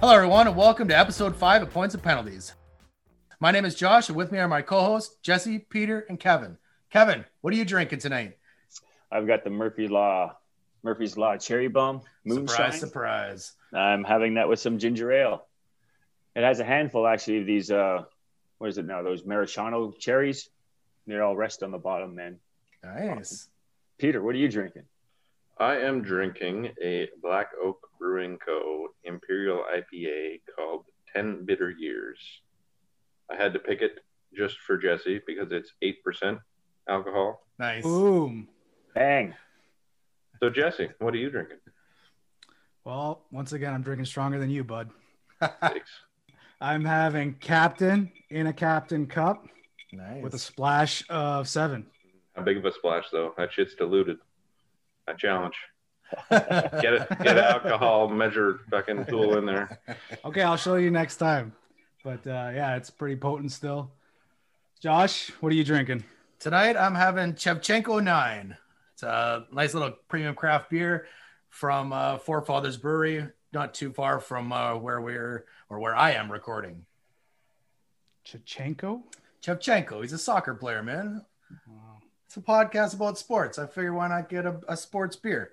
Hello, everyone, and welcome to episode five of Points and Penalties. My name is Josh, and with me are my co hosts, Jesse, Peter, and Kevin. Kevin, what are you drinking tonight? I've got the Murphy Law, Murphy's Law Cherry Bomb Moonshine. Surprise, surprise. I'm having that with some ginger ale. It has a handful actually of these. Uh, what is it now? Those Maraschino cherries. They all rest on the bottom, man. Nice. Peter, what are you drinking? I am drinking a Black Oak Brewing Co. Imperial IPA called 10 Bitter Years. I had to pick it just for Jesse because it's 8% alcohol. Nice. Boom. Bang. So, Jesse, what are you drinking? Well, once again, I'm drinking stronger than you, bud. Thanks. I'm having Captain in a Captain cup nice. with a splash of seven. How big of a splash, though? That shit's diluted. I challenge. Get it, get an alcohol measure fucking tool in there. Okay, I'll show you next time. But uh, yeah, it's pretty potent still. Josh, what are you drinking? Tonight, I'm having Shevchenko 9. It's a nice little premium craft beer from uh, Forefathers Brewery, not too far from uh, where we're or where I am recording. Chachenko? Shevchenko, he's a soccer player, man. Wow. It's a podcast about sports. I figure why not get a, a sports beer?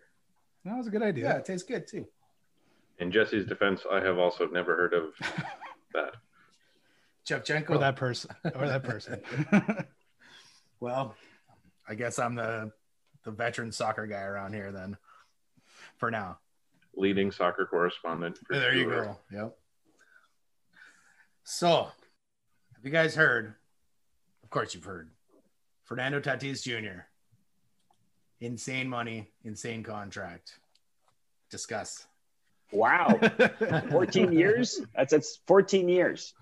That was a good idea. Yeah, idea. it tastes good too. In Jesse's defense, I have also never heard of that. Shevchenko. Or that person. Or that person. Well, I guess I'm the the veteran soccer guy around here then. For now. Leading soccer correspondent. for there you go. Yep. So, have you guys heard? Of course, you've heard. Fernando Tatis Jr. Insane money, insane contract. Discuss. Wow. 14 years? That's that's 14 years.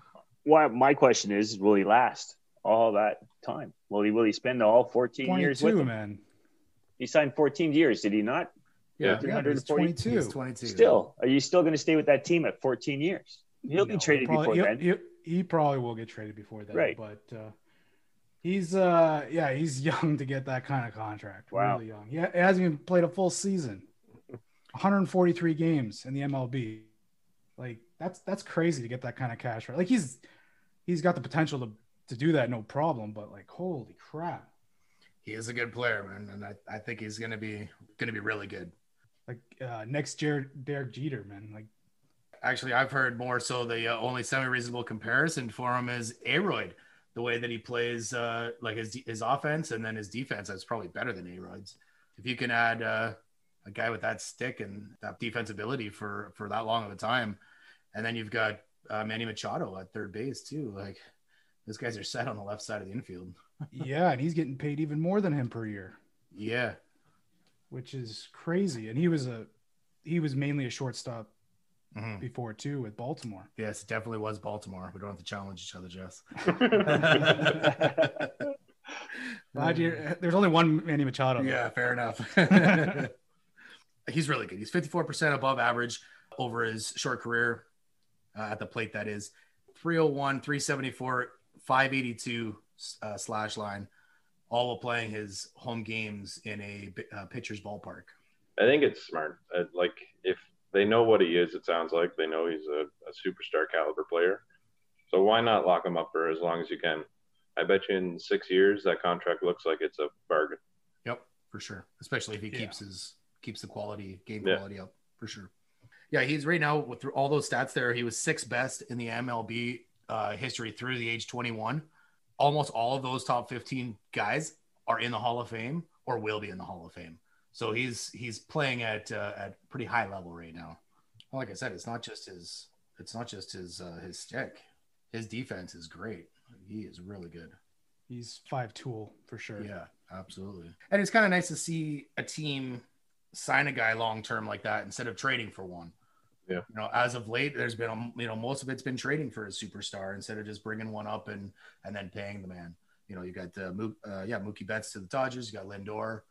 Why my question is, will he last all that time? Will he will he spend all 14 years with 22, him? man. He signed 14 years, did he not? Yeah. Yeah, he's 22. He's 22. Still, are you still going to stay with that team at 14 years? He'll be No, traded probably- before he'll- then. he'll- he probably will get traded before then. Right. But uh, he's uh yeah, he's young to get that kind of contract. Wow. Really young. Yeah, ha- he hasn't even played a full season. 143 games in the MLB. Like that's that's crazy to get that kind of cash. Right? Like he's he's got the potential to to do that no problem, but like holy crap. He is a good player, man, and I, I think he's gonna be gonna be really good. Like uh next year Derek Jeter, man. Like Actually, I've heard more so the uh, only semi-reasonable comparison for him is A-Rod. The way that he plays, uh, like his his offense and then his defense, that's probably better than A-Rod's. If you can add uh, a guy with that stick and that defensibility for for that long of a time, and then you've got uh, Manny Machado at third base too. Like those guys are set on the left side of the infield. yeah, and he's getting paid even more than him per year. Yeah, which is crazy. And he was a he was mainly a shortstop Mhm. before too with Baltimore. yes, it definitely was Baltimore. We don't have to challenge each other, Jess. Glad you there's only one Manny Machado. though. Yeah, fair enough. He's really good. He's 54% above average over his short career uh, at the plate, that is 301, 374, 582 uh, slash line, all while playing his home games in a uh, pitcher's ballpark. I think it's smart. Uh, like if they know what he is, it sounds like they know he's a, a superstar caliber player. So why not lock him up for as long as you can? I bet you in six years that contract looks like it's a bargain. Yep, for sure. Especially if he Yeah. keeps his keeps the quality game Yeah. quality up for sure. Yeah, he's right now with all those stats there. He was sixth best in the MLB uh, history through the age 21. Almost all of those top 15 guys are in the Hall of Fame or will be in the Hall of Fame. So he's he's playing at uh, at pretty high level right now. Well, like I said, it's not just his it's not just his uh, his stick. His defense is great. He is really good. He's five tool for sure. Yeah, absolutely. And it's kind of nice to see a team sign a guy long term like that instead of trading for one. Yeah. You know, as of late, there's been um, you know most of it's been trading for a superstar instead of just bringing one up and and then paying the man. You know, you got the uh, yeah Mookie Betts to the Dodgers, you got Lindor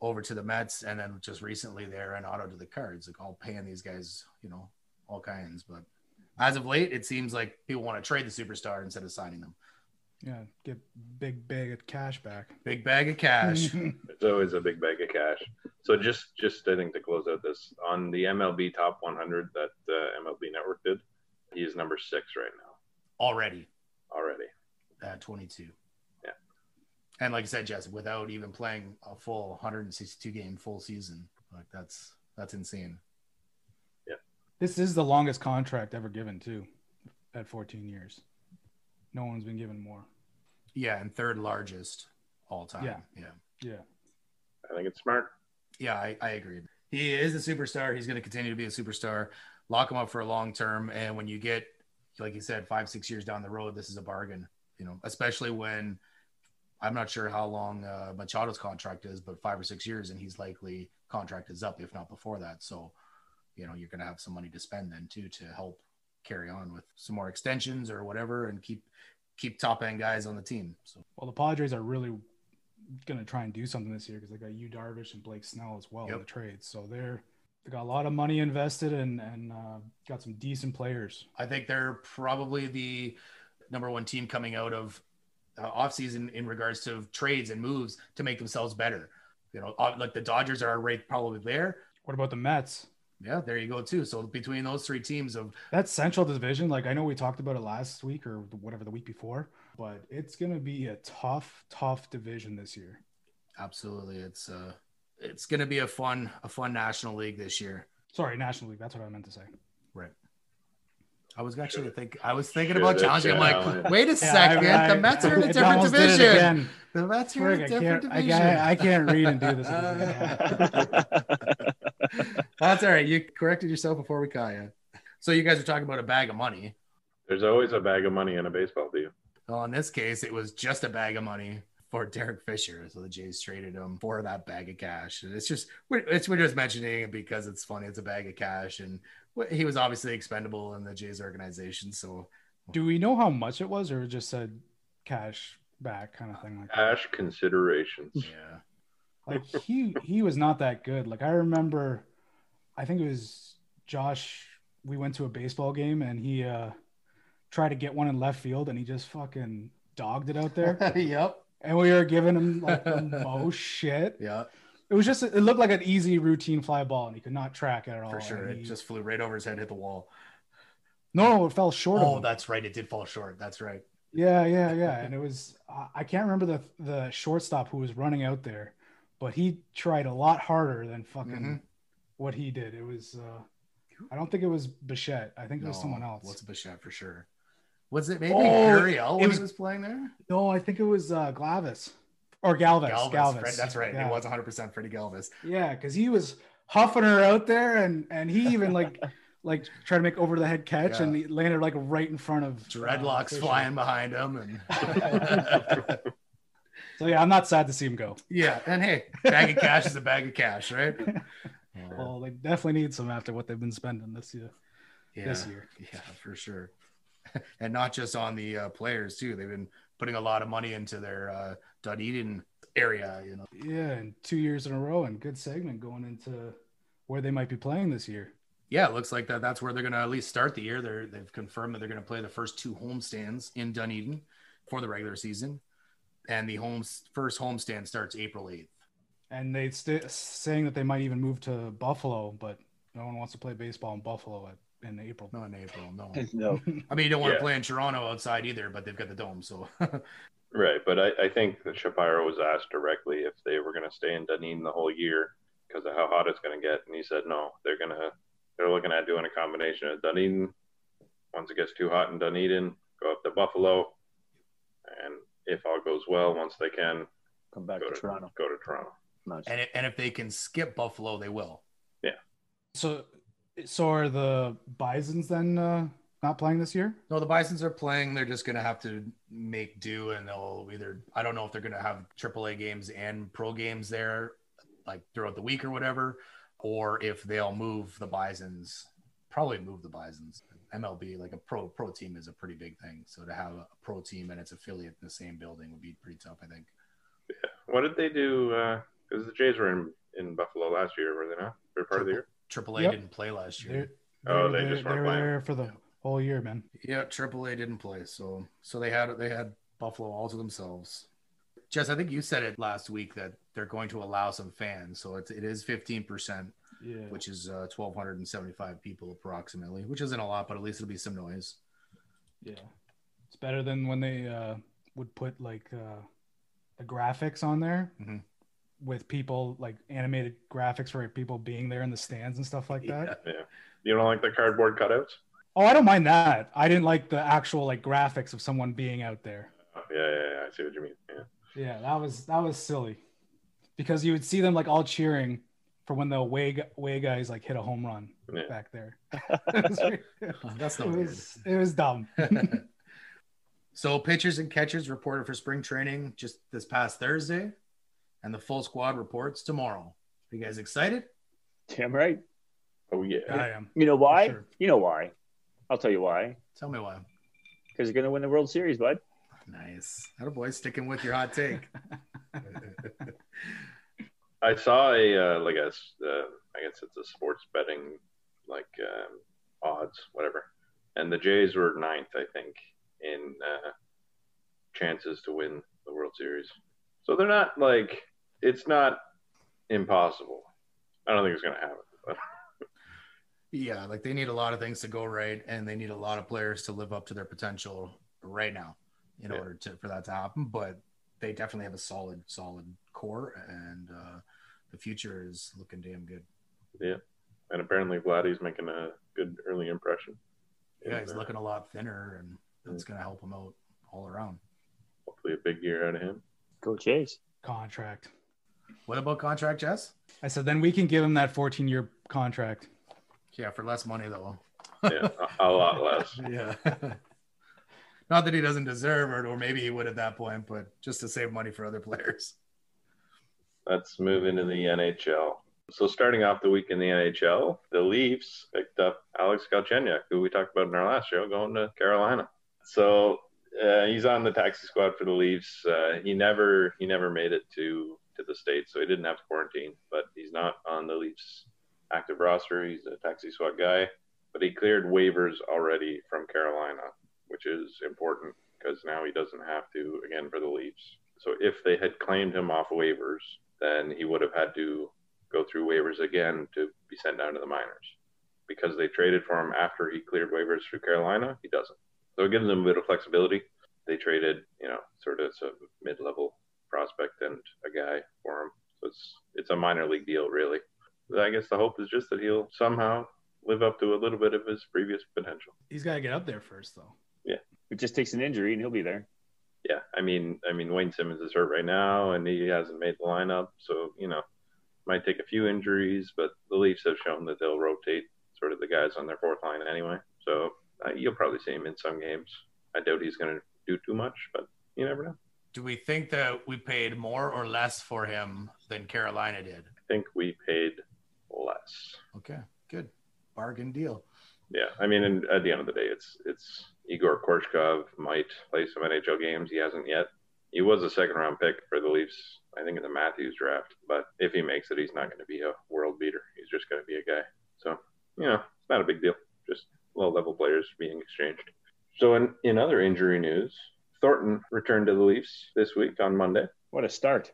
over to the Mets, and then just recently there Arenado to the Cards. Like all paying these guys, you know, all kinds. But as of late, it seems like people want to trade the superstar instead of signing them. Yeah, get big bag of cash back. Big bag of cash. It's always a big bag of cash. So just just I think to close out this on the MLB Top 100 that uh, MLB Network did, he's number six right now already already. at 22. Yeah. And like I said, Jess, without even playing a full 162 game full season, like that's that's insane. Yeah, this is the longest contract ever given too, at 14 years. No one's been given more. Yeah, and third largest all time. Yeah. yeah. Yeah. I think it's smart. Yeah, I, I agree. He is a superstar. He's going to continue to be a superstar. Lock him up for a long term. And when you get, like you said, five, six years down the road, this is a bargain, you know, especially when I'm not sure how long uh, Machado's contract is, but five or six years, and he's likely contract is up, if not before that. So, you know, you're going to have some money to spend then too to help carry on with some more extensions or whatever and keep keep top end guys on the team. So Well, the Padres are really going to try and do something this year because they got Yu Darvish and Blake Snell as well in the trades. So they're they got a lot of money invested and and uh, got some decent players. I think they're probably the number one team coming out of uh, offseason in regards to trades and moves to make themselves better. You know, uh, like the Dodgers are right probably there. What about the Mets? Yeah, there you go too. So between those three teams of That Central Division, like I know we talked about it last week or whatever the week before, but it's going to be a tough, tough division this year. absolutely, it's uh, it's going to be a fun a fun National League this year. Sorry, National League. That's what I meant to say. Right. I was actually think I was thinking Should about challenging. I'm like, wait a Yeah, second, I- I- the Mets are in a I different almost did it division. The Mets are in a I different I division. can't, I can't read and do this. at the same. That's all right. You corrected yourself before we caught you. So you guys are talking about a bag of money. There's always a bag of money in a baseball deal. Well, in this case, it was just a bag of money for Derek Fisher. So the Jays traded him for that bag of cash. And it's just it's we're just mentioning it because it's funny. It's a bag of cash, and he was obviously expendable in the Jays organization. So Do we know how much it was, or just said cash back kind of thing like that? Cash considerations. yeah, Like he he was not that good. Like I remember, I think it was Josh. We went to a baseball game and he uh tried to get one in left field and he just fucking dogged it out there. yep, and we were giving him like the most shit. yeah, It was just it looked like an easy routine fly ball and he could not track it at all. for sure. It he- just flew right over his head, hit the wall. no, no, it fell short. Oh, that's right. It did fall short. That's right. Yeah, yeah, yeah. And it was I- can't remember the the shortstop who was running out there, but he tried a lot harder than fucking Mhm. what he did. It was uh I don't think it was Bichette. I think it was someone else. What's Bichette for sure? Was it maybe Oh, when was- he was playing there? No, I think it was uh Glavis. Or. Galvis. Galvis. Fred- that's right. Yeah. It was 100% Freddie Galvis. Yeah, because he was huffing her out there and and he even like like tried to make over the head catch Yeah. and he landed like right in front of uh, Dreadlocks Fisher. flying behind him. And So yeah, I'm not sad to see him go. yeah. And hey, bag of cash is a bag of cash, right? Well, they definitely need some after what they've been spending this year. yeah. This year. Yeah, for sure. and not just on the uh, players, too. They've been putting a lot of money into their uh, Dunedin area, you know. Yeah, and two years in a row and good segment going into where they might be playing this year. Yeah, it looks like that. That's where they're going to at least start the year. They're, they've confirmed that they're going to play the first two homestands in Dunedin for the regular season. And the homes first homestand starts April 8th. And they st- saying that they might even move to Buffalo, but no one wants to play baseball in Buffalo at, in April. Not in April, no. no. I mean, you don't want Yeah. to play in Toronto outside either, but they've got the dome. So, Right, but I, I think that Shapiro was asked directly if they were going to stay in Dunedin the whole year because of how hot it's going to get, and he said no. They're going to they're looking at doing a combination of Dunedin. Once it gets too hot in Dunedin, go up to Buffalo, and if all goes well, once they can, Come back go to to Toronto. Go to Toronto. Nice. and, it, and if they can skip Buffalo, they will. Yeah. So, so are the Bisons then uh, not playing this year? No, the Bisons are playing. They're just going to have to make do, and they'll either, I don't know if they're going to have AAA games and pro games there, like throughout the week or whatever, or if they'll move the Bisons, probably move the Bisons. MLB, like a pro pro team, is a pretty big thing. So to have a pro team and its affiliate in the same building would be pretty tough, I think. Yeah. What did they do? Because the Jays were in, in Buffalo last year, were they not? For part of the year. AAA Yep. didn't play last They're, year. Oh, they're- they they're- just weren't they were playing. there for the whole year, man. Yeah, AAA didn't play, so so they had they had Buffalo all to themselves. Jess, I think you said it last week that they're going to allow some fans, so it's it is fifteen percent Yeah. which is uh, 1,275 people approximately, which isn't a lot, but at least it'll be some noise. Yeah. It's better than when they uh, would put like uh, the graphics on there Mhm. With people like animated graphics for people being there in the stands and stuff like that. Yeah. You don't like the cardboard cutouts? Oh, I don't mind that. I didn't like the actual like graphics of someone being out there. Oh, yeah, yeah, yeah. I see what you mean. Yeah. Yeah, that was that was silly. Because you would see them like all cheering for when the away, gu- away guys like hit a home run Yeah. back there. it, it That's not good. was it was dumb. so pitchers and catchers reported for spring training just this past Thursday, and the full squad reports tomorrow. Are you guys excited? Damn right. Oh yeah. I am. You know why? sure. You know why? I'll tell you why. Tell me why. Because you're gonna win the World Series, bud. Nice. That boy sticking with your hot take. I saw a uh, like a s- uh, I guess it's a sports betting like um, odds whatever, and the Jays were ninth I think in uh, chances to win the World Series. So they're not like it's not impossible. I don't think it's gonna happen. But yeah, like they need a lot of things to go right, and they need a lot of players to live up to their potential right now in Yeah. order to for that to happen. But they definitely have a solid, solid core, and uh, the future is looking damn good. Yeah, and apparently Vladdy's making a good early impression. Yeah, And, he's uh, looking a lot thinner, and that's going to help him out all around. hopefully a big year out of him. Go Chase. Contract. What about contract, Jess? I said then we can give him that 14 year contract. Yeah, for less money though. Yeah, a, a lot less. Yeah. Not that he doesn't deserve it, or maybe he would at that point, but just to save money for other players. Let's move into the NHL. So starting off the week in the NHL, the Leafs picked up Alex Galchenyuk, who we talked about in our last show, going to Carolina. So uh, he's on the taxi squad for the Leafs. Uh, he never he never made it to to the states, so he didn't have to quarantine. But he's not on the Leafs active roster. He's a taxi squad guy, but he cleared waivers already from Carolina, which is important because now he doesn't have to again for the Leafs. So if they had claimed him off waivers, then he would have had to go through waivers again to be sent down to the minors. Because they traded for him after he cleared waivers through Carolina, he doesn't. So it gives them a bit of flexibility. They traded, you know, sort of a mid-level prospect and a guy for him. So it's it's a minor league deal, really. I guess the hope is just that he'll somehow live up to a little bit of his previous potential. He's got to get up there first, though. Yeah, it just takes an injury and he'll be there. yeah, I mean, I mean, Wayne Simmonds is hurt right now, and he hasn't made the lineup, so you know, might take a few injuries, but the Leafs have shown that they'll rotate sort of the guys on their fourth line anyway. So uh, you'll probably see him in some games. I doubt he's going to do too much, but you never know. Do we think that we paid more or less for him than Carolina did? I think we paid less. Okay, good. Bargain deal. Yeah, I mean, and at the end of the day, it's it's Egor Korshkov might play some NHL games. He hasn't yet. He was a second round pick for the Leafs, I think, in the Matthews draft. But if he makes it, he's not going to be a world beater. He's just going to be a guy. So, you know, it's not a big deal. Just low level players being exchanged. So, in, in other injury news, Thornton returned to the Leafs this week on Monday. What a start.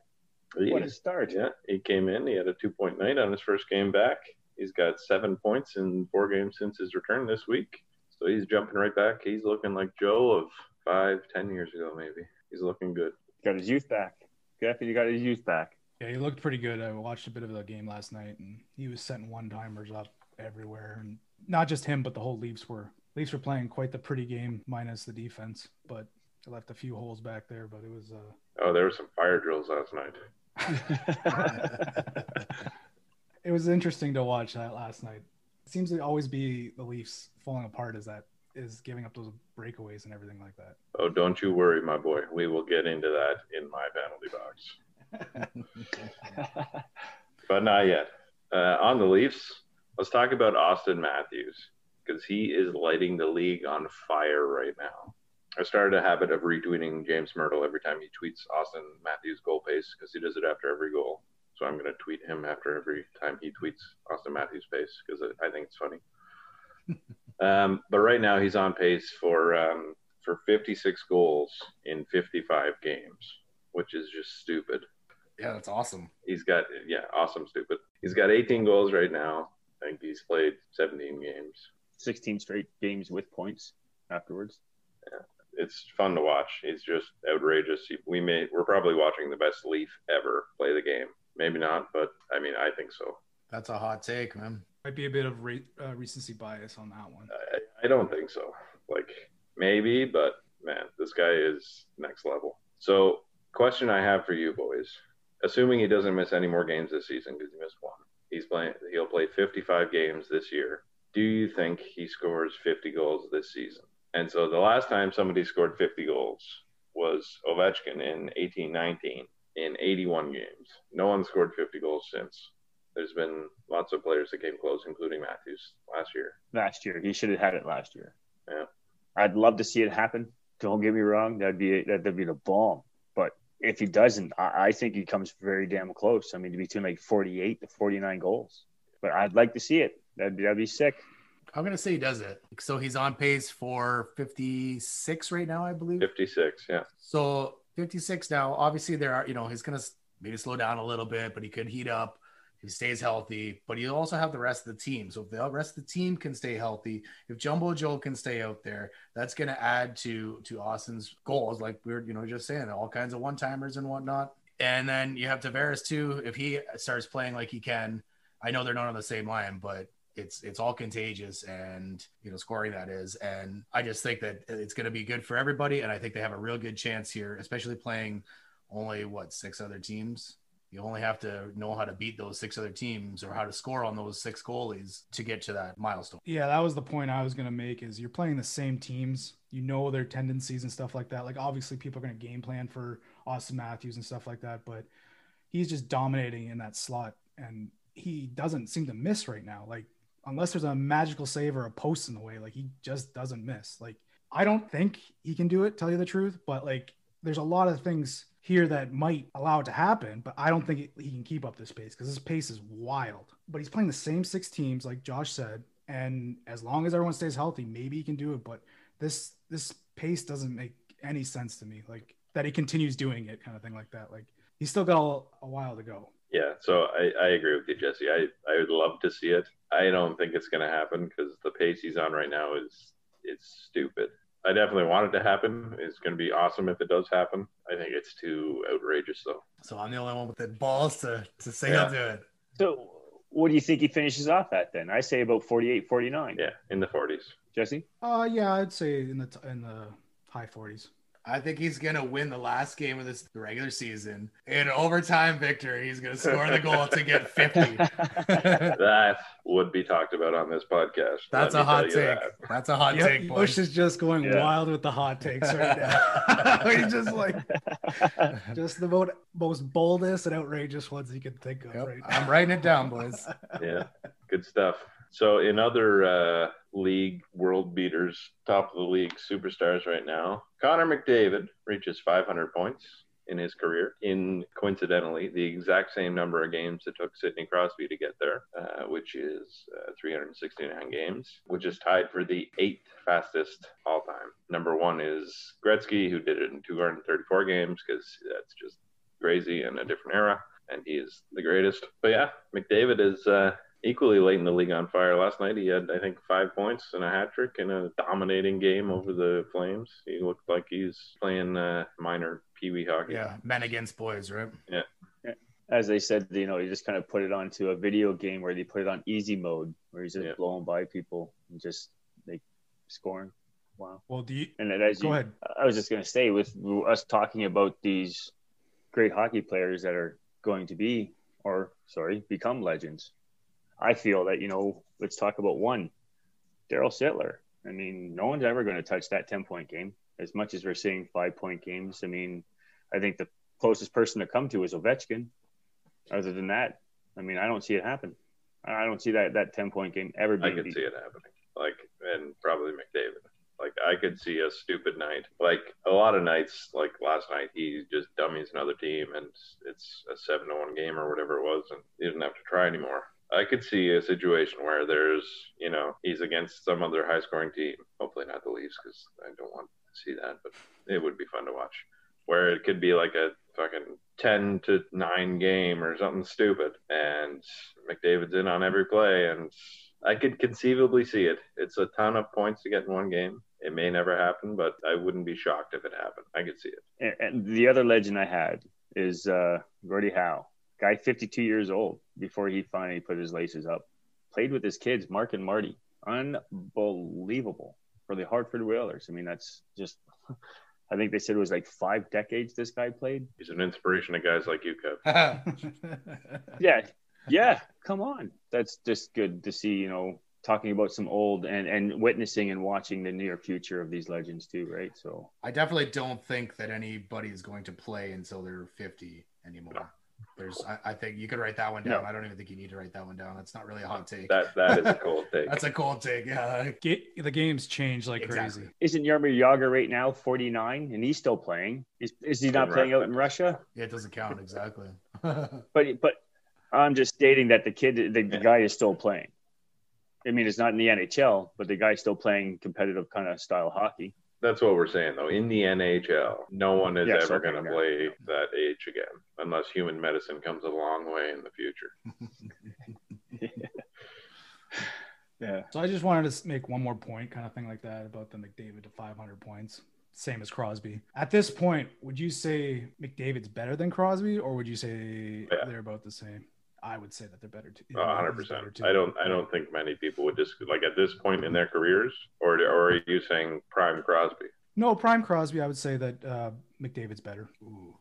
What a He- start. yeah, he came in. He had a two point night on his first game back. He's got seven points in four games since his return this week. So he's jumping right back. He's looking like Joe of five, ten years ago, maybe. He's looking good. Got his youth back. Definitely got his youth back. Yeah, he looked pretty good. I watched a bit of the game last night, and he was setting one timers up everywhere, and not just him, but the whole Leafs were. Leafs were playing quite the pretty game, minus the defense, but left a few holes back there. But it was. Uh, Oh, there were some fire drills last night. it was interesting to watch that last night. It seems to always be the Leafs falling apart. Is that is giving up those breakaways and everything like that. Oh, don't you worry, my boy. We will get into that in my penalty box. but not yet. Uh, on the Leafs, let's talk about Austin Matthews because he is lighting the league on fire right now. I started a habit of retweeting James Mirtle every time he tweets Austin Matthews goal pace because he does it after every goal. So I'm going to tweet him after every time he tweets Austin Matthews pace because I think it's funny. um, but right now he's on pace for um, for 56 goals in 55 games, which is just stupid. Yeah, that's awesome. He's got yeah, awesome stupid. He's got 18 goals right now. I think he's played 17 games. 16 straight games with points afterwards. It's fun to watch. He's just outrageous. He- We may we're probably watching the best Leaf ever play the game. Maybe not, but I mean I think so. That's a hot take, man. Might be a bit of re- uh, recency bias on that one. I, I don't think so. Like maybe, but man, this guy is next level. So, question I have for you boys: Assuming he doesn't miss any more games this season because he missed one, he's playing. He'll play 55 games this year. Do you think he scores 50 goals this season? And so the last time somebody scored 50 goals was Ovechkin in 1819 in 81 games. No one scored 50 goals since. There's been lots of players that came close, including Matthews last year. Last year, he should have had it last year. Yeah. I'd love to see it happen. Don't get me wrong. That'd be that'd be the bomb. But if he doesn't, I, I think he comes very damn close. I mean, to between like 48 to 49 goals. But I'd like to see it. That'd be, that'd be sick. I'm gonna say he does it. So he's on pace for 56 right now, I believe. 56, yeah. So 56 now. Obviously, there are you know he's gonna maybe slow down a little bit, but he could heat up. He stays healthy, but you also have the rest of the team. So if the rest of the team can stay healthy, if Jumbo Joe can stay out there, that's going to add to to Austin's goals. Like we were, you know, just saying all kinds of one timers and whatnot. And then you have Tavares too. If he starts playing like he can, I know they're not on the same line, but it's it's all contagious and you know scoring that is and i just think that it's going to be good for everybody and i think they have a real good chance here especially playing only what six other teams you only have to know how to beat those six other teams or how to score on those six goalies to get to that milestone Yeah, that was the point I was gonna make. Is you're playing the same teams, you know their tendencies and stuff like that. Like obviously, people are gonna game plan for Austin Matthews and stuff like that, but he's just dominating in that slot, and he doesn't seem to miss right now. Like unless there's a magical save or a post in the way, like he just doesn't miss. Like I don't think he can do it. Tell you the truth, but like there's a lot of things here that might allow it to happen, but I don't think he can keep up this pace because his pace is wild. But he's playing the same six teams, like Josh said, and as long as everyone stays healthy, maybe he can do it. But this this pace doesn't make any sense to me. Like that he continues doing it, kind of thing like that. Like he's still got a, a while to go. Yeah, so I, I agree with you, Jesse. I, I would love to see it. I don't think it's going to happen because the pace he's on right now is it's stupid. I definitely want it to happen. It's going to be awesome if it does happen. I think it's too outrageous, though. so i'm the only one with the balls to to say Yeah. i'll do it So, what do you think he finishes off at then? I say about 48, 49. Yeah, in the 40s. Jesse? Uh yeah, I'd say in the t- in the high 40s. I think he's gonna win the last game of this regular season in overtime victory. He's gonna score the goal to get 50. That would be talked about on this podcast. That's let a hot take. that. That's a hot Yep, take, boys. Bush is just going Yeah. wild with the hot takes right now. He's just like just the mo- most boldest and outrageous ones he can think of Yep, right now. I'm writing it down, boys. Yeah, good stuff. So, in other uh, league world beaters, top of the league superstars right now, Connor McDavid reaches 500 points in his career in coincidentally the exact same number of games it took Sidney Crosby to get there, uh, which is uh, 369 games, which is tied for the eighth fastest all time. Number one is Gretzky, who did it in 234 games because that's just crazy and a different era, and he is the greatest. But yeah, McDavid is. Uh, equally late in the league on fire. Last night he had, I think, five points and a hat trick in a dominating game over the Flames. He looked like he's playing uh, minor pee wee hockey. Yeah, men against boys, right? Yeah. As they said, you know, he just kind of put it onto a video game where they put it on easy mode, where he's just Yeah. blowing by people and just like scoring. Wow. Well, do you And then as go you, ahead? I was just going to say, with us talking about these great hockey players that are going to be, or sorry, become legends, I feel that, you know, let's talk about one Daryl Sittler. I mean, no one's ever going to touch that 10 point game as much as we're seeing five point games. I mean, I think the closest person to come to is Ovechkin. Other than that, I mean, I don't see it happen. I don't see that, that 10 point game ever I being could beat. see it happening. Like, and probably McDavid. Like, I could see a stupid night. Like, a lot of nights, like last night, he just dummies another team and it's a 7 to 1 game or whatever it was, and he didn't have to try anymore. I could see a situation where there's, you know, he's against some other high scoring team. Hopefully not the Leafs because I don't want to see that, but it would be fun to watch. where it could be like a fucking 10 to 9 game or something stupid. And McDavid's in on every play. And I could conceivably see it. It's a ton of points to get in one game. It may never happen, but I wouldn't be shocked if it happened. I could see it. And, the other legend I had is uh, Gordie Howe, guy 52 years old before he finally put his laces up. Played with his kids, Mark and Marty. Unbelievable for the Hartford Whalers. I mean, that's just. I think they said it was like five decades this guy played. He's an inspiration to guys like you, Kev. Yeah, yeah. Come on, that's just good to see. You know, talking about some old and and witnessing and watching the near future of these legends too, right? So I definitely don't think that anybody is going to play until they're 50 anymore. There's, I, I think you could write that one down. No. I don't even think you need to write that one down. That's not really a hot take. That that is a cold take. That's a cold take. Yeah. Ga- the game's changed like Exactly. crazy. isn't Jaromir Jagr right now 49 and he's still playing? Is, is he not In playing out in Russia? Yeah, it doesn't count exactly. But but I'm just stating that the kid, the, the guy is still playing. I mean, it's not in the NHL, but the guy's still playing competitive kind of style hockey. That's what we're saying, though. In the NHL, no one is Yes, ever okay, going to yeah. play that age again, unless human medicine comes a long way in the future. Yeah. So I just wanted to make one more point, kind of thing like that, about the McDavid to 500 points, same as Crosby. At this point, would you say McDavid's better than Crosby, or would you say Yeah. they're about the same? I would say that they're better too. A hundred percent. I don't. I don't think many people would just like at this point in their careers, or or are you saying prime Crosby? No, prime Crosby. I would say that uh, McDavid's better. Ooh.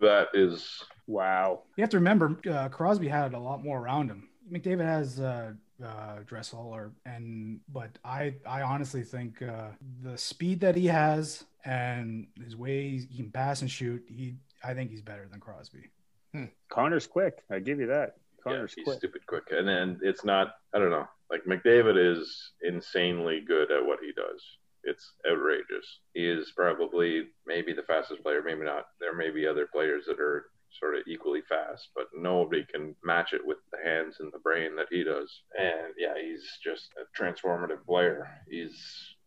That is Wow. You have to remember, uh, Crosby had a lot more around him. McDavid has uh, uh, Draisaitl, or and but I I honestly think uh, the speed that he has and his way he can pass and shoot, he I think he's better than Crosby. Connor's quick. I give you that. Yeah, he's quick. stupid quick, and then it's not. I don't know. Like McDavid is insanely good at what he does. It's outrageous. He is probably maybe the fastest player, maybe not. There may be other players that are sort of equally fast, but nobody can match it with the hands and the brain that he does. And yeah, he's just a transformative player. He's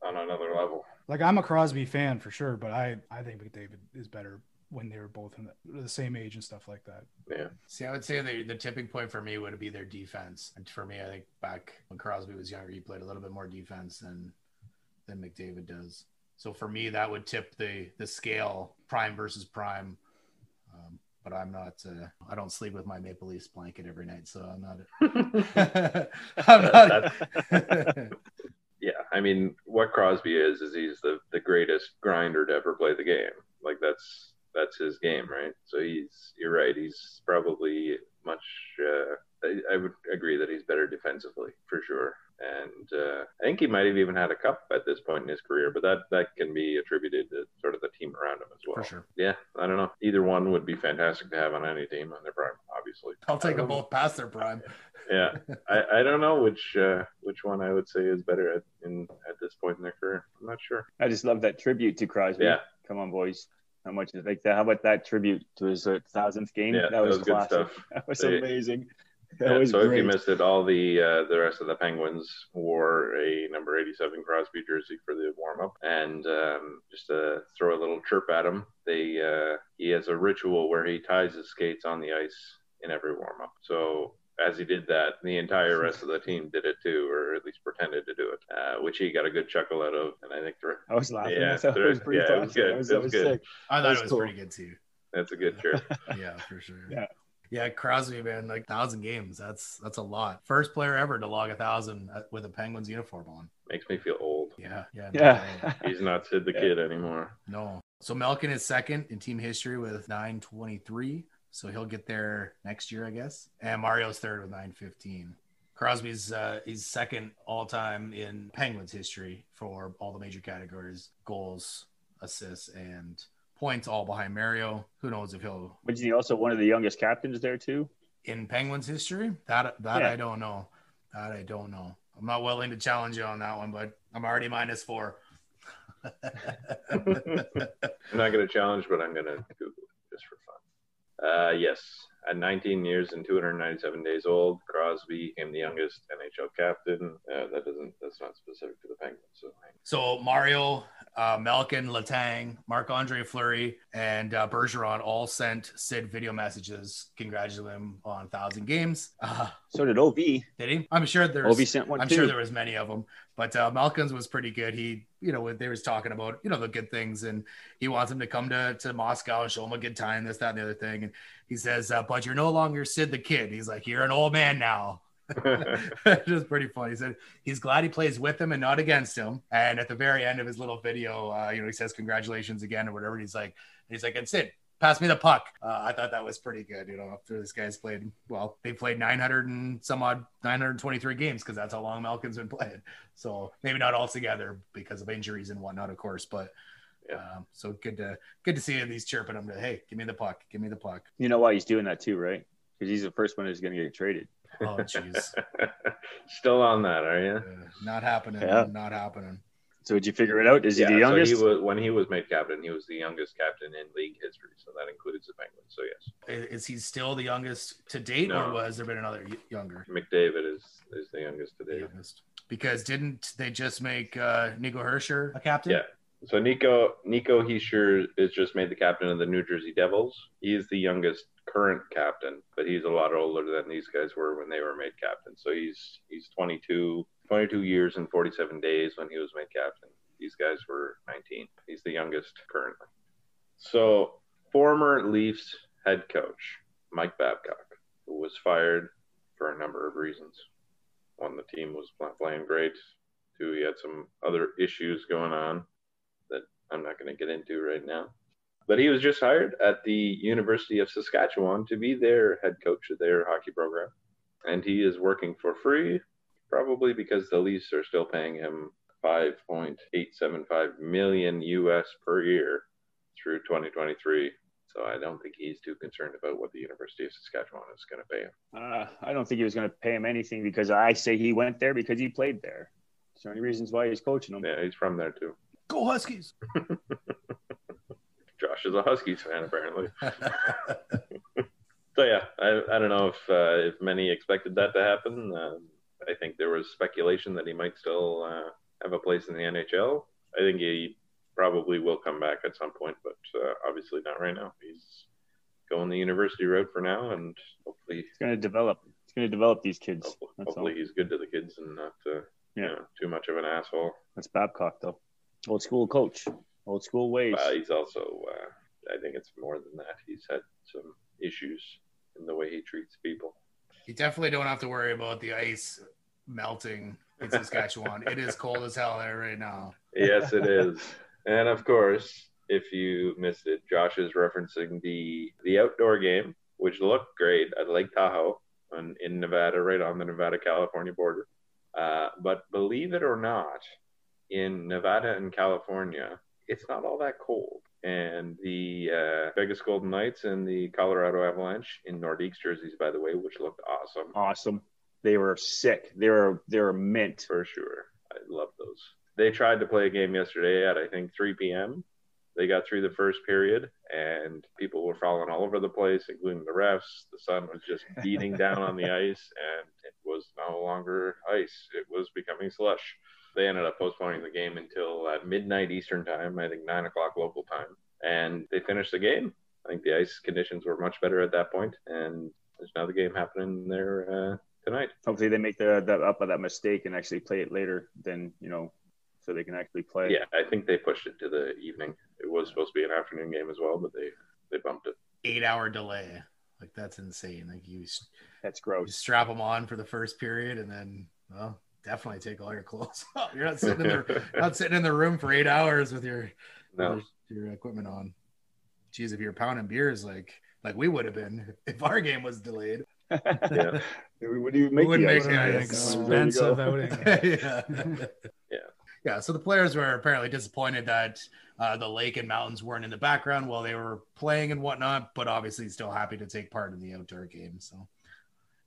on another level. Like I'm a Crosby fan for sure, but I I think McDavid is better when they were both in the, the same age and stuff like that. Yeah. See, I would say the, the tipping point for me would be their defense. And for me, I think back when Crosby was younger, he played a little bit more defense than than McDavid does. So for me, that would tip the the scale prime versus prime. Um, but I'm not. Uh, I don't sleep with my Maple Leafs blanket every night, so I'm not. I'm not. Yeah, I mean, what Crosby is is he's the the greatest grinder to ever play the game. Like that's that's his game, right? So he's you're right. He's probably much. Uh, I, I would agree that he's better defensively for sure. And uh, I think he might have even had a cup at this point in his career, but that that can be attributed to sort of the team around him as well. for sure. Yeah, I don't know. Either one would be fantastic to have on any team on their prime, obviously. I'll take them Um, both past their prime. yeah, I, I don't know which uh, which one I would say is better at in at this point in their career. I'm not sure. I just love that tribute to Crosby. Yeah. Come on, boys. How much is like that? How about that tribute to his uh, thousandth game? Yeah, that was, good stuff. That was They- amazing. That Yeah, was so if you missed it, all the uh, the rest of the Penguins wore a number 87 Crosby jersey for the warm up, and um, just to throw a little chirp at him, they uh, he has a ritual where he ties his skates on the ice in every warm up. So as he did that, the entire rest of the team did it too, or at least pretended to do it, uh, which he got a good chuckle out of, and I think the- I was laughing. Yeah, I thought it was pretty yeah, it was classic. good. That was, It that was was good. sick. I thought That's it was cool. pretty good too. that's a good chirp. Yeah, for sure. Yeah. Yeah, Crosby, man, like thousand games. That's that's a lot. First player ever to log a thousand uh, with a Penguins uniform on. Makes me feel old. Yeah, yeah, no, Yeah. He's not Sid the Yeah. Kid anymore. No. So Malkin is second in team history with 923. So he'll get there next year, I guess. And Mario's third with 915. Crosby's uh, he's second all time in Penguins history for all the major categories: goals, assists, and points, all behind Mario. Who knows if he'll Wasn't he also one of the youngest captains there too? in Penguins history? That that Yeah. I don't know. That I don't know. I'm not willing to challenge you on that one, but I'm already minus four. I'm not going to challenge, but I'm going to Google it just for fun. Uh, yes, at 19 years and 297 days old, Crosby became the youngest NHL captain. Uh, that doesn't. That's not specific to the Penguins. So So Mario uh, Malkin, Letang, Marc Andre Fleury, and uh, Bergeron all sent Sid video messages congratulating him on thousand games. Uh, So did OV. did he? I'm sure there's. OV sent one I'm too. sure there was many of them, but uh, Malkin's was pretty good. He, you know, they was talking about you know the good things, and he wants him to come to to Moscow and show him a good time, this, that, and the other thing. And he says, uh, "But you're no longer Sid the kid." He's like, "You're an old man now." it was pretty funny. He said he's glad he plays with him and not against him. And at the very end of his little video, uh, you know, he says congratulations again or whatever. He's like, he's like, and Sid, pass me the puck. Uh, I thought that was pretty good. You know, after this guy's played, well, they played 900 and some odd 923 games because that's how long Malkin's been playing. So maybe not all together because of injuries and whatnot, of course, but. Yeah. Um, so good to good to see least chirping him to hey, give me the puck, give me the puck. You know why he's doing that too, right? Because he's the first one who's going to get traded. Oh jeez, Still on that, are you? Uh, not happening, Yeah. not happening. So did you figure it out? Is he the youngest? So he was when he was made captain. He was the youngest captain in league history, so that includes the Penguins. So yes, Is he still the youngest to date, or was there been another younger? McDavid is is the youngest The today. youngest? Because didn't they just make uh, Nico Hischier a captain? Yeah. So Nico Nico Hischier is just made the captain of the New Jersey Devils. He's the youngest current captain, but he's a lot older than these guys were when they were made captain. So he's he's 22, 22 years and 47 days when he was made captain. These guys were 19. He's the youngest currently. So former Leafs head coach Mike Babcock, who was fired for a number of reasons. One, the team was playing great. Two, he had some other issues going on that I'm not going to get into right now. But he was just hired at the University of Saskatchewan to be their head coach of their hockey program. And he is working for free, probably because the Leafs are still paying him 5.875 million US per year through 2023. So I don't think he's too concerned about what the University of Saskatchewan is going to pay him. Uh, I don't think he was going to pay him anything because I say he went there because he played there. Is there. It's the reasons why he's coaching him. Yeah, he's from there too. Go Huskies! Josh is a Huskies fan, apparently. So yeah, I, I don't know if uh, if many expected that to happen. Um, I think there was speculation that he might still uh, have a place in the NHL. I think he probably will come back at some point, but uh, obviously not right now. He's going the university route for now, and hopefully, It's going to develop. It's going to develop these kids. hopefully, hopefully he's good to the kids and not uh, you Yeah. know, too much of an asshole. That's Babcock though. Old school coach. Old school ways. Uh, he's also, uh, I think it's more than that. He's had some issues in the way he treats people. You definitely don't have to worry about the ice melting in Saskatchewan. it is cold as hell there right now. Yes, it is. And of course, if you missed it, Josh is referencing the the outdoor game, which looked great at Lake Tahoe on, in Nevada, right on the Nevada California border. Uh, but believe it or not, in Nevada and California, it's not all that cold. And the uh, Vegas Golden Knights and the Colorado Avalanche in Nordiques jerseys, by the way, which looked awesome awesome. They were sick. They were they were mint. for sure. I love those. They tried to play a game yesterday at I think 3 p.m. They got through the first period and people were falling all over the place, including the refs. The sun was just beating down on the ice and it was no longer ice. It was becoming slush. They ended up postponing the game until uh, midnight Eastern time, I think nine o'clock local time, and they finished the game. I think the ice conditions were much better at that point, and there's another game happening there uh, tonight. Hopefully they make the, the up of that mistake and actually play it later than you know, so they can actually play. Yeah, I think they pushed it to the evening. It was supposed to be an afternoon game as well, but they they bumped it. Eight hour delay. Like that's insane. Like you, s- That's you gross. strap them on for the first period and then, well, definitely take all your clothes off. You're not sitting in the not sitting in the room for eight hours with your No, with your equipment on. Geez, if you're pounding beers like like we would have been if our game was delayed. Yeah. What do you make? wouldn't the make ice? it an Yeah, expensive outing. yeah. Yeah. Yeah. So the players were apparently disappointed that uh, the lake and mountains weren't in the background while they were playing and whatnot, but obviously still happy to take part in the outdoor game. So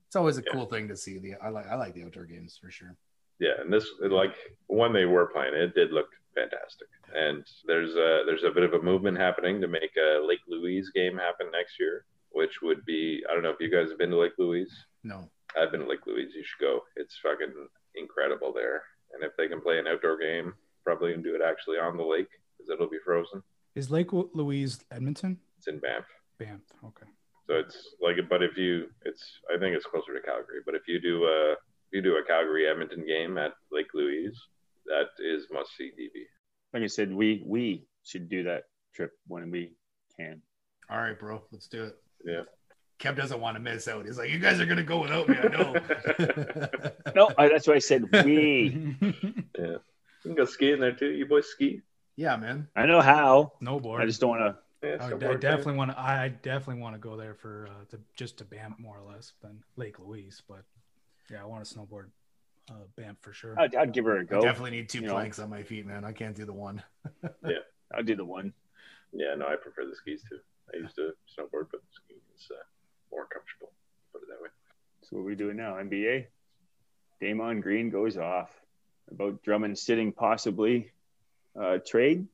it's always a Yeah. cool thing to see. The I like I like the outdoor games for sure. Yeah, and this like when they were playing, it did look fantastic. And there's a there's a bit of a movement happening to make a Lake Louise game happen next year, which would be I don't know if you guys have been to Lake Louise. No. I've been to Lake Louise. You should go. It's fucking incredible there. And if they can play an outdoor game, probably gonna do it actually on the lake because it'll be frozen. Is Lake Louise Edmonton? It's in Banff. Banff. Okay. So it's like, but if you, it's, I think it's closer to Calgary. But if you do a, you do a Calgary Edmonton game at Lake Louise, that is must see TV. Like I said, we we should do that trip when we can. All right, bro, let's do it. Yeah. Kev doesn't want to miss out. He's like, you guys are gonna go without me. I know. No, I, that's why I said we. Yeah. You can go skiing there too. You boys ski? yeah, man. I know how. No Snowboard. I just don't want to. Yeah, I, I definitely want to. I definitely want to go there for uh, to just to Banff more or less than Lake Louise. But yeah, I want to snowboard uh, Banff for sure. I'd, I'd give her a go. definitely need two You know. planks on my feet, man. I can't do the one. Yeah, I'll do the one. Yeah, no, I prefer the skis too. I used to snowboard, but skiing is uh, more comfortable. Put it that way. So what are we doing now? NBA. Draymond Green goes off about Drummond sitting possibly uh, trade.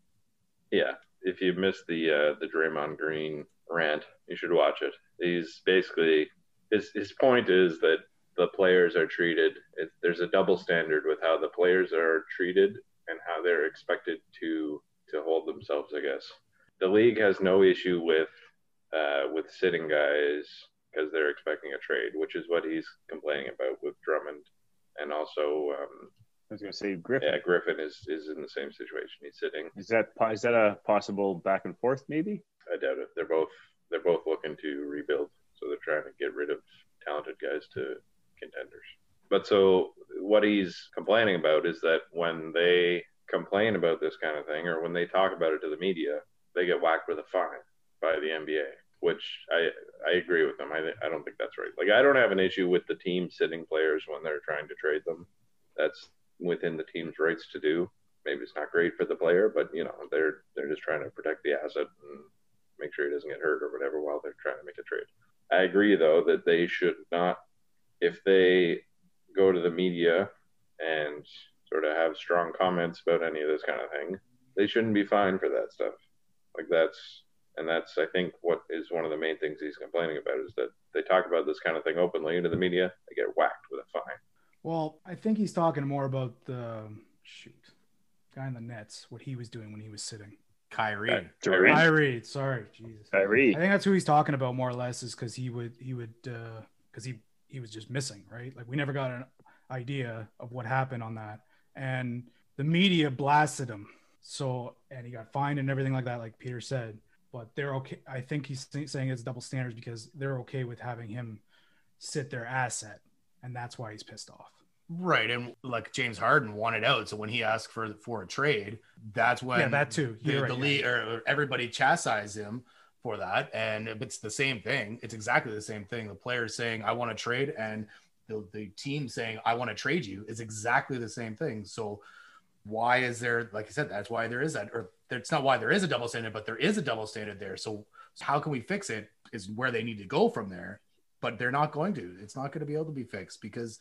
Yeah, if you missed the uh, the Draymond Green rant, you should watch it. He's basically his his point is that the players are treated. It, there's a double standard with how the players are treated and how they're expected to to hold themselves. I guess the league has no issue with uh, with sitting guys because they're expecting a trade, which is what he's complaining about with Drummond, and also um, I was going to say Griffin. yeah, Griffin is is in the same situation. He's sitting. Is that is that a possible back and forth? Maybe. I doubt it. They're both they're both looking to rebuild, so they're trying to get rid of talented guys to contenders. But so what he's complaining about is that when they complain about this kind of thing, or when they talk about it to the media, they get whacked with a fine by the NBA. Which I I agree with them. I I don't think that's right. Like I don't have an issue with the team sitting players when they're trying to trade them. That's within the team's rights to do. Maybe it's not great for the player, but you know they're they're just trying to protect the asset and make sure he doesn't get hurt or whatever while they're trying to make a trade. I agree though that they should not, if they go to the media and sort of have strong comments about any of this kind of thing, they shouldn't be fined for that stuff. Like that's and that's I think what is one of the main things he's complaining about is that they talk about this kind of thing openly into the media, they get whacked with a fine. Well, I think he's talking more about the shoot guy in the Nets, what he was doing when he was sitting. Kyrie. Uh, Durant. Kyrie, sorry, Jesus. Kyrie. I think that's who he's talking about more or less, is because he would he would uh because he he was just missing, right? Like we never got an idea of what happened on that, and the media blasted him. So and he got fined and everything like that, like Peter said. But they're okay. I think he's saying it's double standards because they're okay with having him sit their asset, and that's why he's pissed off. Right, and like James Harden wanted out, so when he asked for for a trade, that's when yeah, that too. the, You're the right, league yeah. or or everybody chastised him for that, and it's the same thing. It's exactly the same thing. The player saying I want to trade, and the the team saying I want to trade you is exactly the same thing. So why is there, like I said, that's why there is that, or it's not why there is a double standard, but there is a double standard there. So how can we fix it? Is where they need to go from there, but they're not going to. It's not going to be able to be fixed because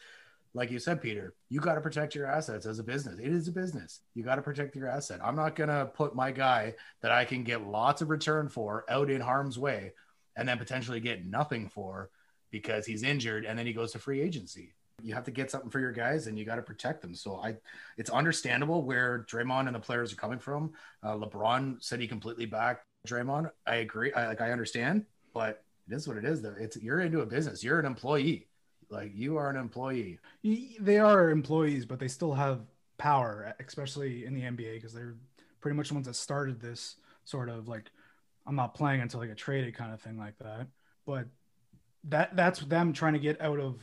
like you said, Peter, you got to protect your assets as a business. It is a business. You got to protect your asset. I'm not going to put my guy that I can get lots of return for out in harm's way and then potentially get nothing for because he's injured and then he goes to free agency. You have to get something for your guys and you got to protect them. So I, it's understandable where Draymond and the players are coming from. Uh, LeBron said he completely backed Draymond. I agree. I like, I understand, but it is what it is. Though it's you're into a business. You're an employee. Like you are an employee. They are employees, but they still have power, especially in the NBA, because they're pretty much the ones that started this sort of like, I'm not playing until I get traded kind of thing like that. But that that's them trying to get out of.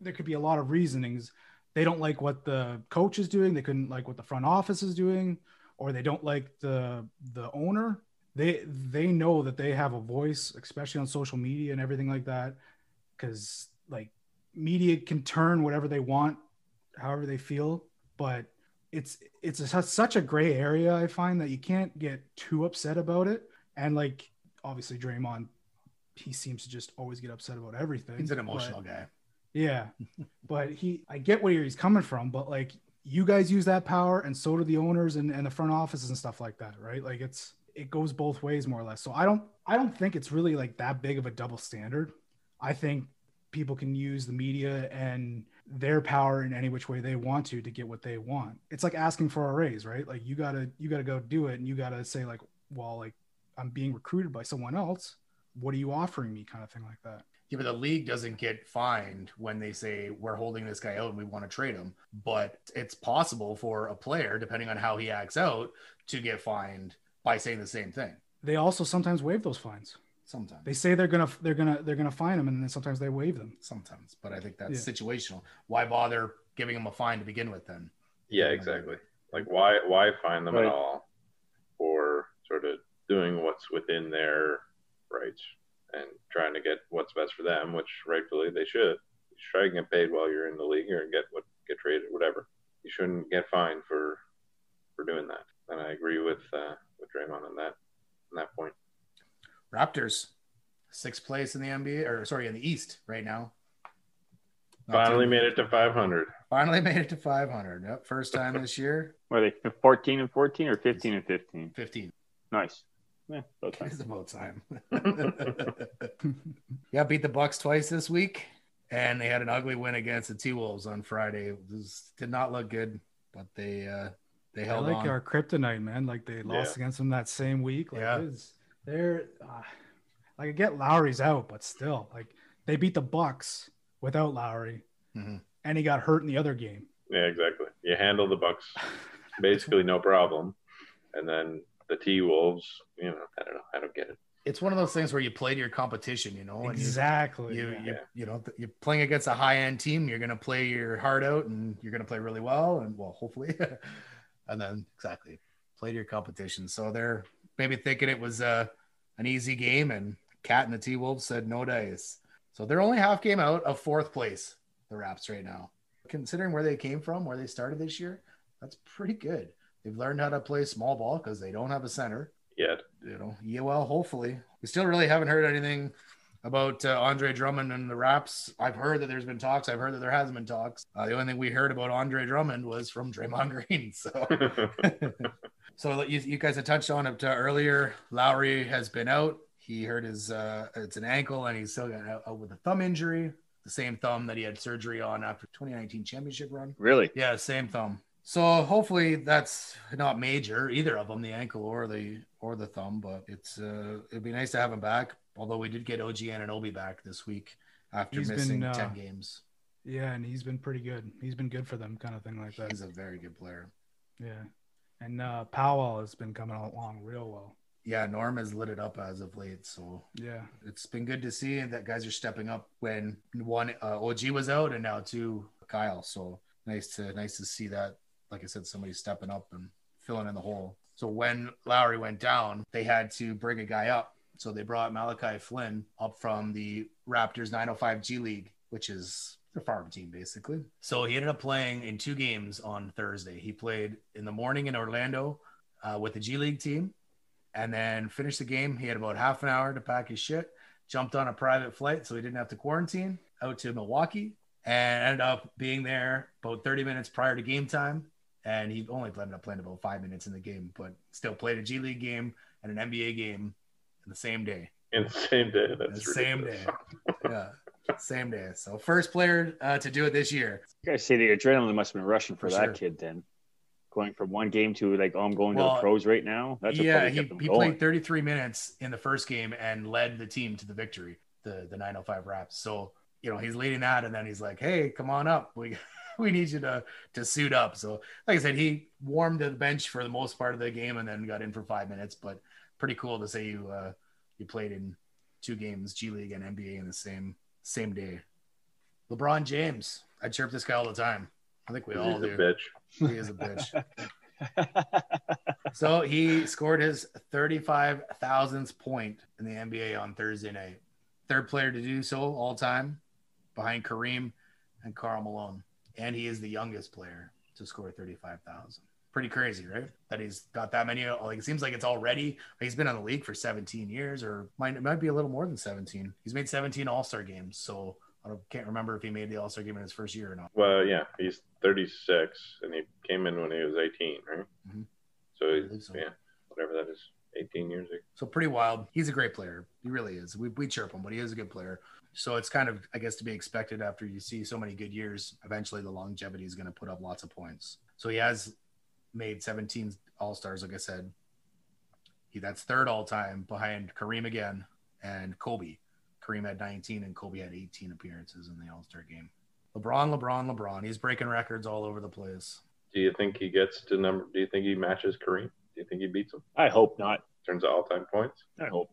There could be a lot of reasonings. They don't like what the coach is doing. They couldn't like what the front office is doing, or they don't like the the owner. They they know that they have a voice, especially on social media and everything like that, because like media can turn whatever they want however they feel but it's it's a, such a gray area i find that you can't get too upset about it. And like obviously Draymond he seems to just always get upset about everything He's an but- emotional guy. yeah but he i get where he's coming from but like you guys use that power and so do the owners and, and the front offices and stuff like that right? Like it's it goes both ways more or less. So i don't i don't think it's really like that big of a double standard. I think people can use the media and their power in any which way they want to to get what they want. It's like asking for a raise, right? Like you gotta you gotta go do it, and you gotta say like, well, like I'm being recruited by someone else. What are you offering me? Kind of thing like that. Yeah, but the league doesn't get fined when they say we're holding this guy out and we want to trade him. But it's possible for a player, depending on how he acts out, to get fined by saying the same thing. They also sometimes waive those fines. Sometimes They say they're gonna they're gonna they're gonna fine them, and then sometimes they waive them. sometimes, but I think that's Yeah. situational. Why bother giving them a fine to begin with then? Yeah, exactly. Like why why fine them Right. at all for sort of doing what's within their rights and trying to get what's best for them, which rightfully they should. You should try to get paid while you're in the league or get what get traded, whatever. You shouldn't get fined for for doing that. And I agree with uh, with Draymond on that on that point. Raptors, sixth place in the NBA, or sorry, in the East right now. Not Finally too- made it to 500. Finally made it to 500. Yep, first time this year. Were they 14 and 14 or 15 and 15? 15. Nice. Yeah, about time. It's about time. yeah, beat the Bucks twice this week, and they had an ugly win against the T Wolves on Friday. It was, did not look good, but they uh they They're held like on. our kryptonite, man. Like they lost Yeah. against them that same week. Like Yeah. it's- they're uh, like I get Lowry's out, but still, like they beat the Bucks without Lowry, Mhm. and he got hurt in the other game. Yeah, exactly. You handle the Bucks basically no problem, and then the T Wolves. You know, I don't know. I don't get it. It's one of those things where you play to your competition, you know. and you- exactly. you yeah. you, you know you're playing against a high end team you're going to play your heart out and you're going to play really well and well hopefully and then exactly play to your competition so they're maybe thinking it was uh, an easy game and cat and the t-wolves said no dice so they're only half game out of fourth place the raps right now considering where they came from where they started this year that's pretty good they've learned how to play small ball because they don't have a center Yet you know, yeah, well, hopefully. We still really haven't heard anything about uh, Andre Drummond and the Raps. I've heard that there's been talks. I've heard that there hasn't been talks. Uh, the only thing we heard about Andre Drummond was from Draymond Green. So, so you, you guys had touched on it uh, earlier. Lowry has been out. He hurt his uh, it's an ankle, and he's still got out, out with a thumb injury. The same thumb that he had surgery on after 2019 championship run. Really? Yeah, same thumb. So hopefully that's not major, either of them, the ankle or the or the thumb. But it's uh, it'd be nice to have him back. Although we did get OG Obi back this week after He's been, missing uh, ten games. yeah, and he's been pretty good. He's been good for them, kind of thing like that. He's a very good player. Yeah, and uh, Powell has been coming along real well. Yeah, Norm has lit it up as of late, so Yeah, it's been good to see that guys are stepping up. When one uh, OG was out, and now two Kyle. So nice to nice to see that. Like I said, somebody stepping up and filling in the hole. So when Lowry went down, they had to bring a guy up. So they brought Malachi Flynn up from the Raptors 905 G League, which is their farm team basically. So he ended up playing in two games on Thursday. He played in the morning in Orlando uh, with the G League team, and then finished the game. He had about half an hour to pack his shit. Jumped on a private flight, so he didn't have to quarantine. Out to Milwaukee, and ended up being there about 30 minutes prior to game time. And he only ended up playing about five minutes in the game, but still played a G League game and an NBA game in the same day. in the same day. That's The same day. Yeah, same day. So first player uh, to do it this year. You guys say the adrenaline must have been rushing for, For that sure. kid then. Going from one game to like, oh, I'm going to the pros right now. That's yeah, he, he played 33 minutes in the first game and led the team to the victory, the the 905 Raps. So you know he's leading that, and then he's like, "Hey, come on up. We we need you to to suit up." So like I said, he warmed the bench for the most part of the game, and then got in for five minutes. But pretty cool to say you uh, you played in two games, G League and NBA in the same same day. LeBron James, I chirp this guy all the time. I think we all He's a do. bitch. He is a bitch. So he scored his 35,000th point in the NBA on Thursday night. Third player to do so all time behind Kareem and Karl Malone. And he is the youngest player to score 35,000. Pretty crazy, right? That he's got that many. Like it seems like it's already. He's been in the league for 17 years, or might it might be a little more than 17. He's made 17 All Star games. So I don't, can't remember if he made the All Star game in his first year or not. Well, yeah, he's 36, and he came in when he was 18, right? Mhm. So, I he, believe so. yeah, whatever that is, 18 years ago. So pretty wild. He's a great player. He really is. We, we chirp him, but he is a good player. So it's kind of, I guess, to be expected after you see so many good years. Eventually, the longevity is going to put up lots of points. So he has made 17 All Stars, like I said. He that's third all time behind Kareem again and Kobe. Kareem had 19 and Kobe had 18 appearances in the All Star game. LeBron, LeBron, LeBron. He's breaking records all over the place. Do you think he gets to number? Do you think he matches Kareem? Do you think he beats him I hope not. in terms of all-time points? I hope.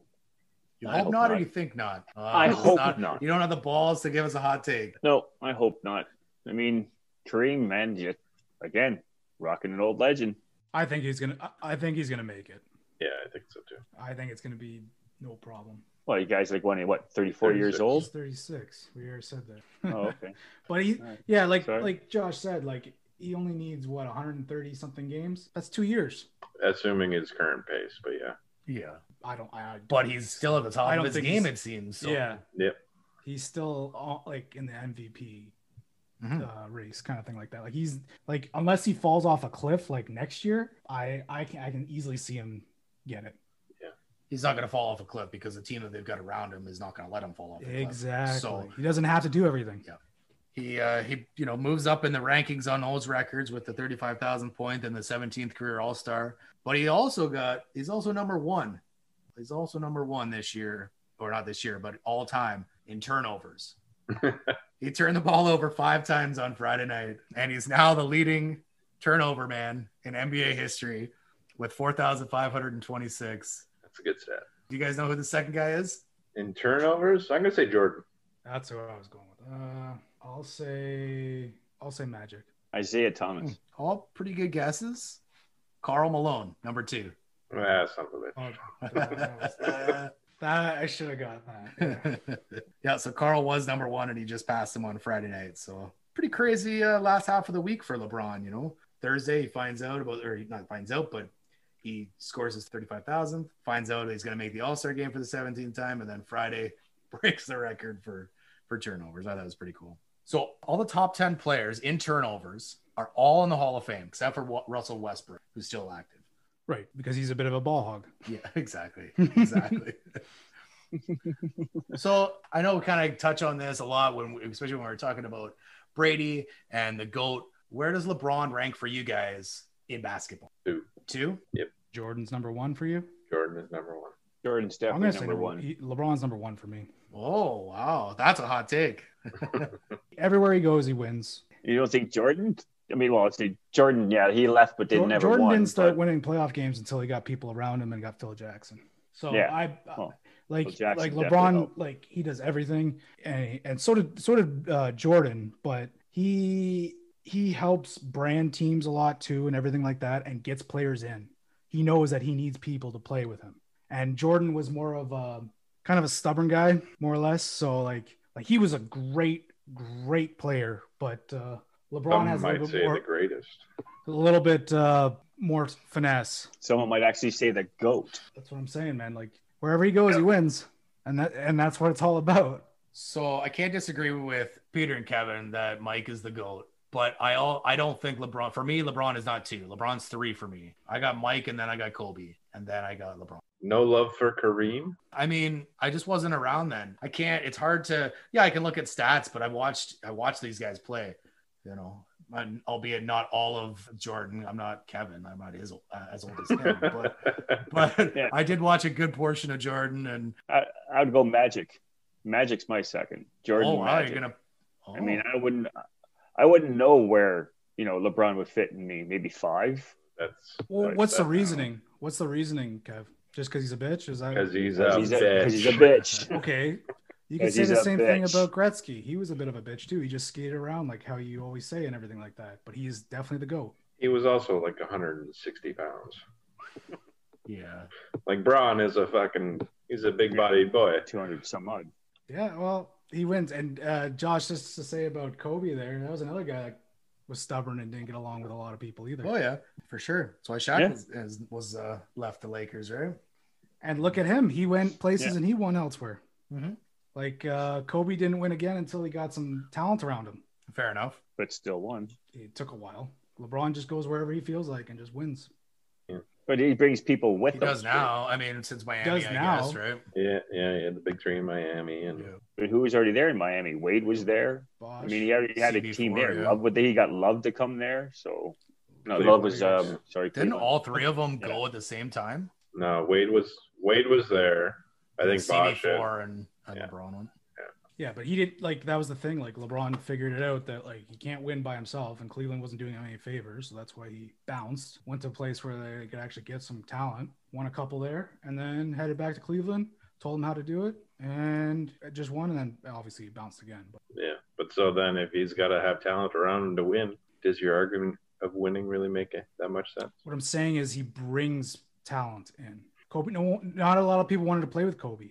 You hope, hope not, or you think not? Uh, I it's hope not. You don't have the balls to give us a hot take. No, I hope not. I mean, Kareem, man, you, again, rocking an old legend. I think he's gonna. I- I think he's gonna make it. Yeah, I think so too. I think it's gonna be no problem. Well, you guys like when what, 34 years old? He's 36. We already said that. Oh, okay. But he, All right. yeah, like Sorry. like Josh said, like he only needs what 130 something games. That's two years. Assuming his current pace, but yeah, Yeah. I don't. I, I But he's still at the top I of don't his think game, it seems. So. yeah, yep. he's still all, like in the MVP Mhm. uh, race, kind of thing like that. Like he's like unless he falls off a cliff like next year, I I can I can easily see him get it. He's not going to fall off a cliff because the team that they've got around him is not going to let him fall off a cliff. Exactly. So he doesn't have to do everything. Yeah he uh, he you know moves up in the rankings on those records with the 35,000 point and the 17th career All Star. But he also got he's also number one. He's also number one this year, or not this year, but all time in turnovers. he turned the ball over five times on Friday night, and he's now the leading turnover man in NBA history with 4,526. That's a good stat. Do you guys know who the second guy is? In turnovers, I'm gonna say Jordan. That's what I was going with. Uh, I'll say I'll say Magic. Isiah Thomas. All pretty good guesses. Karl Malone, number two. Ah, son that I should have got that. Yeah. yeah, so Karl was number one, and he just passed him on Friday night. So pretty crazy uh, last half of the week for LeBron. You know, Thursday he finds out about, or he not finds out, but he scores his thirty-five thousand. Finds out he's going to make the All Star game for the seventeenth time, and then Friday breaks the record for for turnovers. I thought that was pretty cool. So all the top ten players in turnovers are all in the Hall of Fame except for Russell Westbrook, who's still active. Right, because he's a bit of a ball hog. Yeah, exactly. Exactly. so I know we kind of touch on this a lot when, we, especially when we're talking about Brady and the GOAT. Where does LeBron rank for you guys in basketball? Two. Two? Yep. Jordan's number one for you. Jordan is number one. Jordan's I'm definitely say number one. he- LeBron's number one for me. Oh, wow. That's a hot take. Everywhere he goes, he wins. You don't think Jordan? I mean, well, see, Jordan, yeah, he left but didn't never Jordan won. didn't start but- winning playoff games until he got people around him and got Phil Jackson. So Yeah. I Well, like like LeBron, like he does everything, and and so did so did uh, Jordan, but he he helps brand teams a lot too and everything like that, and gets players in. He knows that he needs people to play with him, and Jordan was more of a kind of a stubborn guy, more or less. So like like he was a great great player, but uh, LeBron Some has a might little say bit more the greatest. a little bit uh, more finesse. Someone might actually say the goat. That's what I'm saying, man. Like wherever he goes, he wins, and that and that's what it's all about. So I can't disagree with Peter and Kevin that Mike is the GOAT. But I all I don't think LeBron for me, LeBron is not two. LeBron's three for me. I got Mike and then I got Kobe. And then I got LeBron. No love for Kareem. I mean, I just wasn't around then. I can't. It's hard to. Yeah, I can look at stats, but I watched. I watched these guys play. You know, and albeit not all of Jordan. I'm not Kevin. I'm not as old, uh, as old as him, but but Yeah. I did watch a good portion of Jordan. And I, I would go Magic. Magic's my second. Jordan. oh wow, Magic. gonna. Oh, I mean, I wouldn't. I wouldn't know where you know LeBron would fit in me. Maybe five. That's Well, that's what's the that reasoning? What's the reasoning, Kev? Just because he's a bitch? Is that Because he's a he's, a, bitch. 'cause he's a bitch. okay? You could 'Cause say the a same thing about Gretzky. He was a bit of a bitch too. He just skated around like how you always say and everything like that. But he is definitely the goat. He was also like 160 pounds. yeah. Like Bron is a fucking. He's a big bodied boy. Two hundred some odd. Yeah, well, he wins. And uh, Josh, just to say about Kobe, there, that was another guy that was stubborn and didn't get along with a lot of people either. Oh yeah, for sure. That's why Shaq Yeah. was, was, was uh, left the Lakers, right? And look at him; he went places Yeah. and he won elsewhere. Mhm. Like uh, Kobe didn't win again until he got some talent around him. Fair enough. but still won. It took a while. LeBron just goes wherever he feels like and just wins. But he brings people with He him. does now. I mean, since Miami, Does I now. guess, right? Yeah, yeah, yeah. The big three in Miami, and But who was already there in Miami? Wade was there. Bosh. I mean, he already had a CB4, team there. yeah. Love, would he got Love to come there? So no, Cleveland, Love was um sorry. Didn't Cleveland. all three of them Yeah. go at the same time? no, Wade was Wade was there. I think Bosh did. CB4 and, and Yeah. LeBron one. Yeah, but he did like that was the thing. Like LeBron figured it out that like he can't win by himself, and Cleveland wasn't doing him any favors, so that's why he bounced, went to a place where they could actually get some talent, won a couple there, and then headed back to Cleveland, told him how to do it, and just won, and then obviously he bounced again. But Yeah, but so then if he's got to have talent around him to win, does your argument of winning really make it, that much sense? what I'm saying is he brings talent in. Kobe, no, not a lot of people wanted to play with Kobe.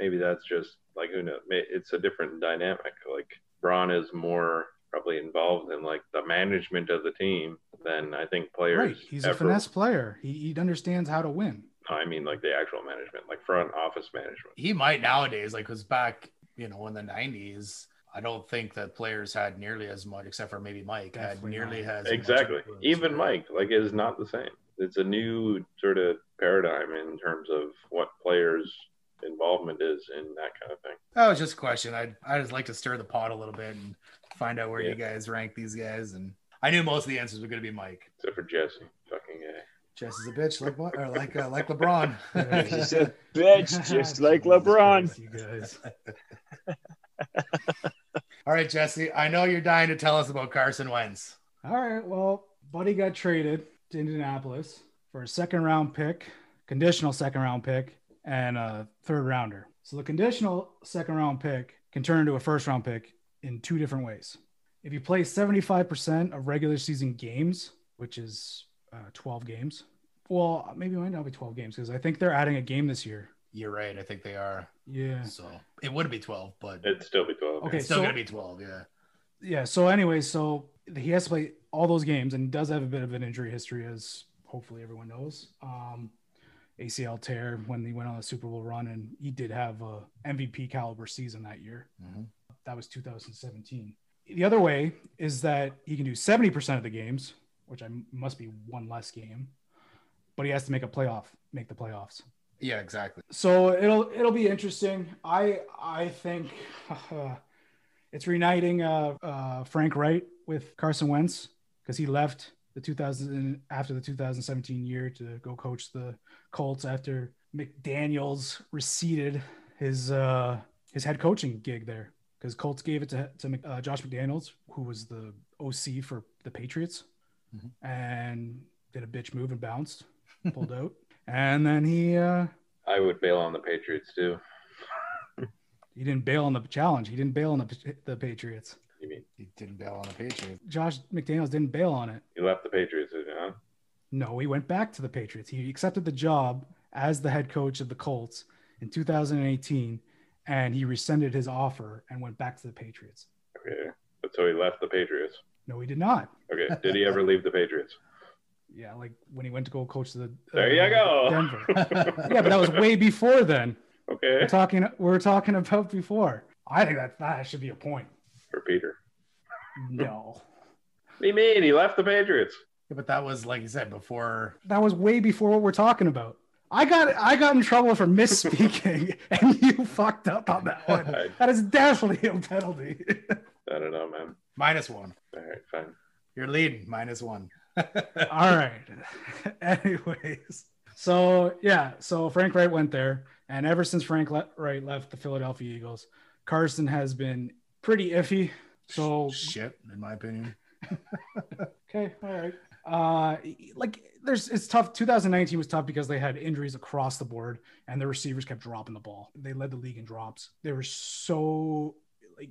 Well, maybe that's just like who knows. It's a different dynamic. Like Bron is more probably involved in like the management of the team than I think players. Right, he's a finesse player. He, he understands how to win. I mean like the actual management, like front office management. He might nowadays, like, because back, you know, in the 90s, I don't think that players had nearly as much, except for maybe Mike, Definitely had nearly not. as Exactly. influence. Even Mike, like, is not the same. It's a new sort of paradigm in terms of what players' involvement is in that kind of thing. That was just a question. I'd, I just like to stir the pot a little bit and find out where Yeah. you guys rank these guys. And I knew most of the answers were going to be Mike. Except for Jesse, fucking a. Jess is a bitch, like what? Or like uh, like LeBron. He's a bitch, just like LeBron. You guys. All right, Jesse. I know you're dying to tell us about Carson Wentz. All right. Well, Buddy got traded to Indianapolis for a second round pick, conditional second round pick, and a third rounder. So the conditional second round pick can turn into a first round pick in two different ways. If you play 75% of regular season games, which is uh, 12 games, well, maybe it might not be 12 games because I think they're adding a game this year. You're right. I think they are. Yeah. So it would be 12, but It'd still be 12. Okay. it's still so- going to be 12. Yeah. yeah so anyway so he has to play all those games and does have a bit of an injury history as hopefully everyone knows um acl tear when he went on a super bowl run and he did have a mvp caliber season that year Mhm. that was 2017 the other way is that he can do 70% of the games which I must be one less game but he has to make a playoff make the playoffs Yeah, exactly. so it'll it'll be interesting. I I think uh, it's reuniting uh, uh, Frank Reich with Carson Wentz because he left the 2000 after the 2017 year to go coach the Colts after McDaniel's receded his uh, his head coaching gig there because Colts gave it to to uh, Josh McDaniels who was the OC for the Patriots Mhm. and did a bitch move and bounced pulled out and then he. Uh, I would bail on the Patriots too. He didn't bail on the challenge. He didn't bail on the the Patriots. You mean He didn't bail on the Patriots. Josh McDaniels didn't bail on it. He left the Patriots, did you, huh? No, he went back to the Patriots. He accepted the job as the head coach of the Colts in 2018, and he rescinded his offer and went back to the Patriots. Okay. But so he left the Patriots. No, he did not. Okay. Did he ever leave the Patriots? Yeah, like when he went to go coach the uh, There you go. Denver. yeah, but that was way before then. Okay. We're talking we're talking about before. I think that that should be a point. For Peter. No. What do you mean? He left the Patriots. Yeah, but that was like you said before. that was way before what we're talking about. I got I got in trouble for misspeaking, and you fucked up on that one. I, That is definitely a penalty. I don't know, man. Minus one. All right, fine. You're leading. Minus one. All right. Anyways, so yeah, so Frank Reich went there, and ever since Frank Le- Reich left the Philadelphia Eagles, Carson has been pretty iffy. So Shit, in my opinion. Okay, all right. Uh, like there's it's tough. 2019 was tough because they had injuries across the board, and the receivers kept dropping the ball. They led the league in drops. They were so like,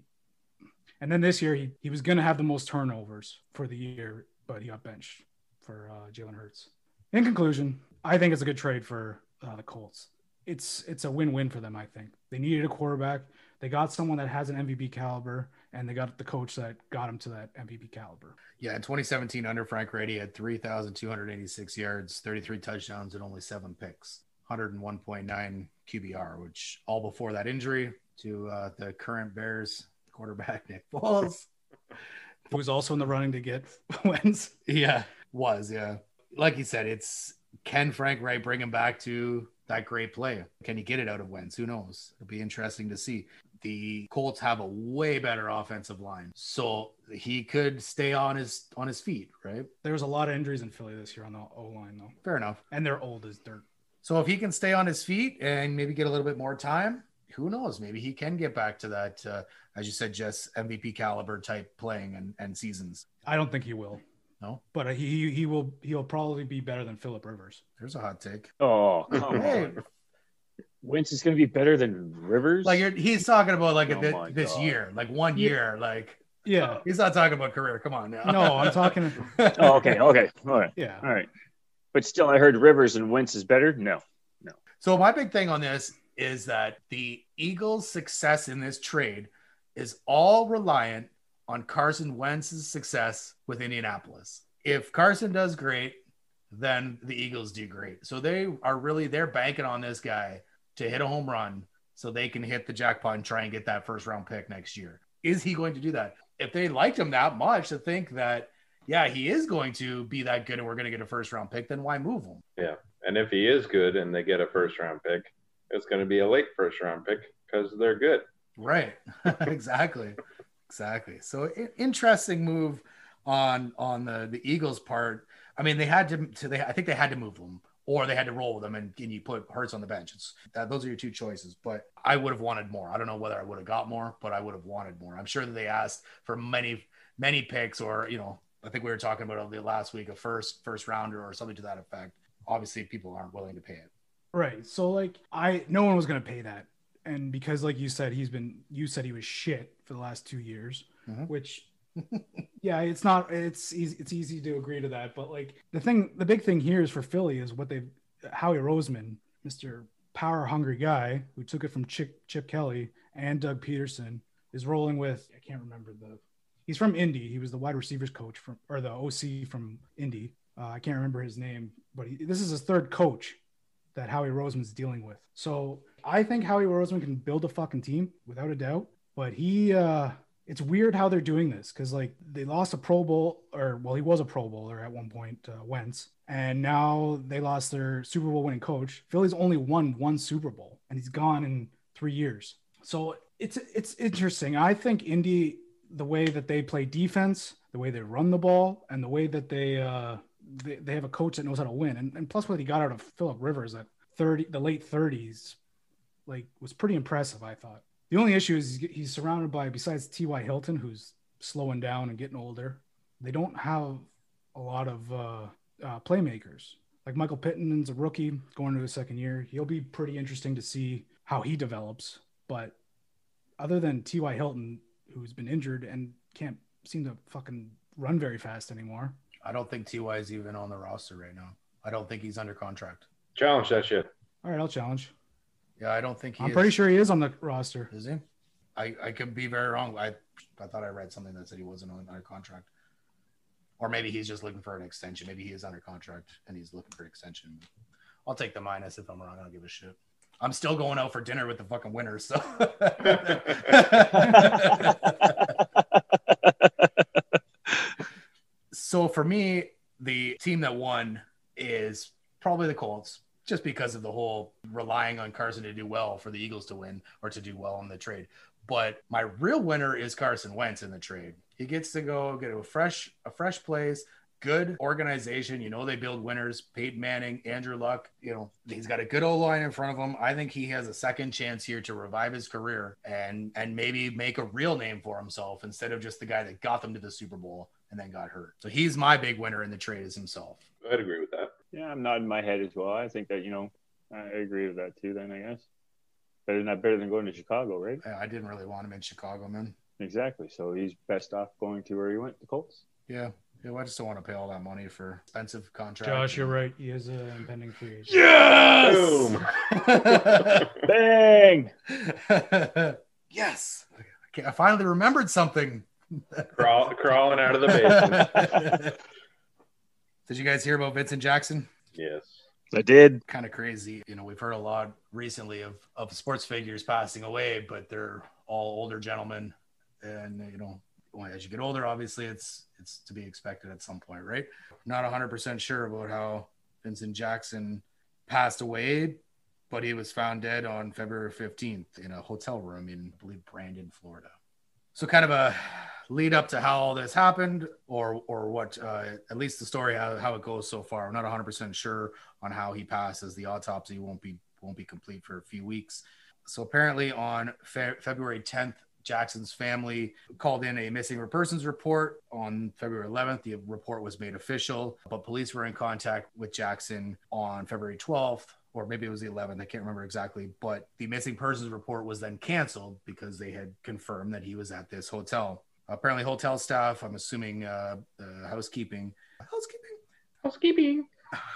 and then this year he he was gonna have the most turnovers for the year, but he got benched for uh, Jalen Hurts. In conclusion, I think it's a good trade for uh, the Colts. It's it's a win-win for them. I think they needed a quarterback. They got someone that has an MVP caliber, and they got the coach that got him to that MVP caliber. Yeah, in 2017, under Frank he had 3,286 yards, 33 touchdowns, and only seven picks, 101.9 QBR, which all before that injury to uh, the current Bears quarterback, Nick Foles. who was also in the running to get Wentz. Yeah, was yeah. Like you said, it's can Frank Reich bring him back to that great play? Can he get it out of Wentz? Who knows? It'll be interesting to see. The Colts have a way better offensive line, so he could stay on his on his feet, right? There was a lot of injuries in Philly this year on the O line though, Fair enough. and they're old as dirt. So if he can stay on his feet and maybe get a little bit more time, who knows? Maybe he can get back to that, uh, as you said, just MVP caliber type playing and, and seasons. I don't think he will. No? but uh, he he will he'll probably be better than Philip Rivers. There's a hot take. Oh, come Hey. On. Wentz is going to be better than Rivers. Like you're, he's talking about like Oh a, this God. year, like one Yeah. year. Like Yeah. Oh, he's not talking about career. Come on now. No, I'm talking. oh, okay, okay, all right, Yeah. all right. But still, I heard Rivers and Wentz is better. No, no, So my big thing on this is that the Eagles' success in this trade is all reliant on Carson Wentz's success with Indianapolis. If Carson does great, then the Eagles do great. So they are really they're banking on this guy to hit a home run so they can hit the jackpot and try and get that first round pick next year. Is he going to do that? If they liked him that much to think that yeah, he is going to be that good and we're going to get a first round pick, then why move him? Yeah. And if he is good and they get a first round pick, it's going to be a late first round pick because they're good. Right. exactly. Exactly. So interesting move on on the the Eagles part. I mean, they had to, to they I think they had to move them or they had to roll with them and, and you put Hurts on the bench. It's that those are your two choices. But I would have wanted more. I don't know whether I would have got more, but I would have wanted more. I'm sure that they asked for many many picks or, you know, I think we were talking about it the last week a first first rounder or something to that effect. Obviously, people aren't willing to pay it. Right. So like I no one was gonna pay that. And because like you said, he's been you said he was shit for the last two years, Mhm. which yeah, it's not it's easy it's easy to agree to that. But like the thing the big thing here is for Philly is what they Howie Roseman, Mr. Power hungry guy who took it from Chip Chip Kelly and Doug Pederson, is rolling with I can't remember the he's from Indy. He was the wide receivers coach from or the OC from Indy. Uh, I can't remember his name, but he, this is his third coach that Howie Roseman's dealing with. So I think Howie Roseman can build a fucking team without a doubt. But he, uh, it's weird how they're doing this because like they lost a Pro Bowl, or well, he was a Pro Bowler at one point, uh, Wentz, and now they lost their Super Bowl winning coach. Philly's only won one Super Bowl, and he's gone in three years. So it's it's interesting. I think Indy, the way that they play defense, the way they run the ball, and the way that they uh, they, they have a coach that knows how to win. And, and plus what he got out of Philip Rivers at 30, the late 30s, like was pretty impressive, I thought. The only issue is he's, he's surrounded by, besides T.Y. Hilton, who's slowing down and getting older, they don't have a lot of uh, uh, playmakers. Like Michael Pittman's a rookie going into his second year. He'll be pretty interesting to see how he develops. But other than T.Y. Hilton, who's been injured and can't seem to fucking run very fast anymore, I don't think Ty is even on the roster right now. I don't think he's under contract. Challenge that shit. All right, I'll challenge. Yeah, I don't think he I'm is. pretty sure he is on the roster. Is he? I, I could be very wrong. I I thought I read something that said he wasn't on under contract. Or maybe he's just looking for an extension. Maybe he is under contract and he's looking for an extension. I'll take the minus if I'm wrong. I don't give a shit. I'm still going out for dinner with the fucking winners. So so for me, the team that won is probably the Colts, just because of the whole relying on Carson to do well for the Eagles to win or to do well in the trade. But my real winner is Carson Wentz in the trade. He gets to go get a fresh, a fresh place, good organization. You know they build winners. Peyton Manning, Andrew Luck. You know he's got a good old line in front of him. I think he has a second chance here to revive his career and and maybe make a real name for himself instead of just the guy that got them to the Super Bowl and then got hurt. So he's my big winner in the trade is himself. I'd agree with that. Yeah, I'm nodding my head as well. I think that you know, I agree with that too. Then I guess better not better than going to Chicago, right? I I didn't really want him in Chicago, man. Exactly. So he's best off going to where he went, the Colts. Yeah. Yeah, I just don't want to pay all that money for expensive contract. Josh, you're right. He is an impending free agent. Boom. Bang! yes. Okay, I finally remembered something. Crawl, crawling out of the basement. Did you guys hear about Vincent Jackson? yes. I did. Kind of crazy. You know, we've heard a lot recently of, of sports figures passing away, but they're all older gentlemen. And, you know, as you get older, obviously it's it's to be expected at some point, right? Not 100% sure about how Vincent Jackson passed away, but he was found dead on February 15th in a hotel room in, I believe, Brandon, Florida. So, kind of a lead up to how all this happened, or or what uh, at least the story how, how it goes so far. I'm not 100 percent sure on how he passes. The autopsy won't be won't be complete for a few weeks. So apparently on Fe- February 10th, Jackson's family called in a missing persons report on February 11th. The report was made official, but police were in contact with Jackson on February 12th, or maybe it was the 11th. I can't remember exactly. But the missing persons report was then canceled because they had confirmed that he was at this hotel. Apparently, hotel staff, I'm assuming uh, uh, housekeeping, housekeeping, Housekeeping.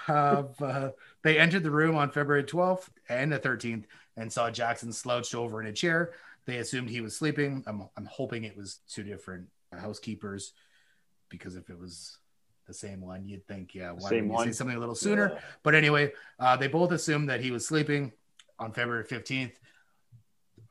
have uh, they entered the room on February 12th and the 13th and saw Jackson slouched over in a chair. They assumed he was sleeping. I'm, I'm hoping it was two different housekeepers because if it was the same one, you'd think, yeah, why Same didn't you one. say something a little sooner? But anyway, uh, they both assumed that he was sleeping on February 15th.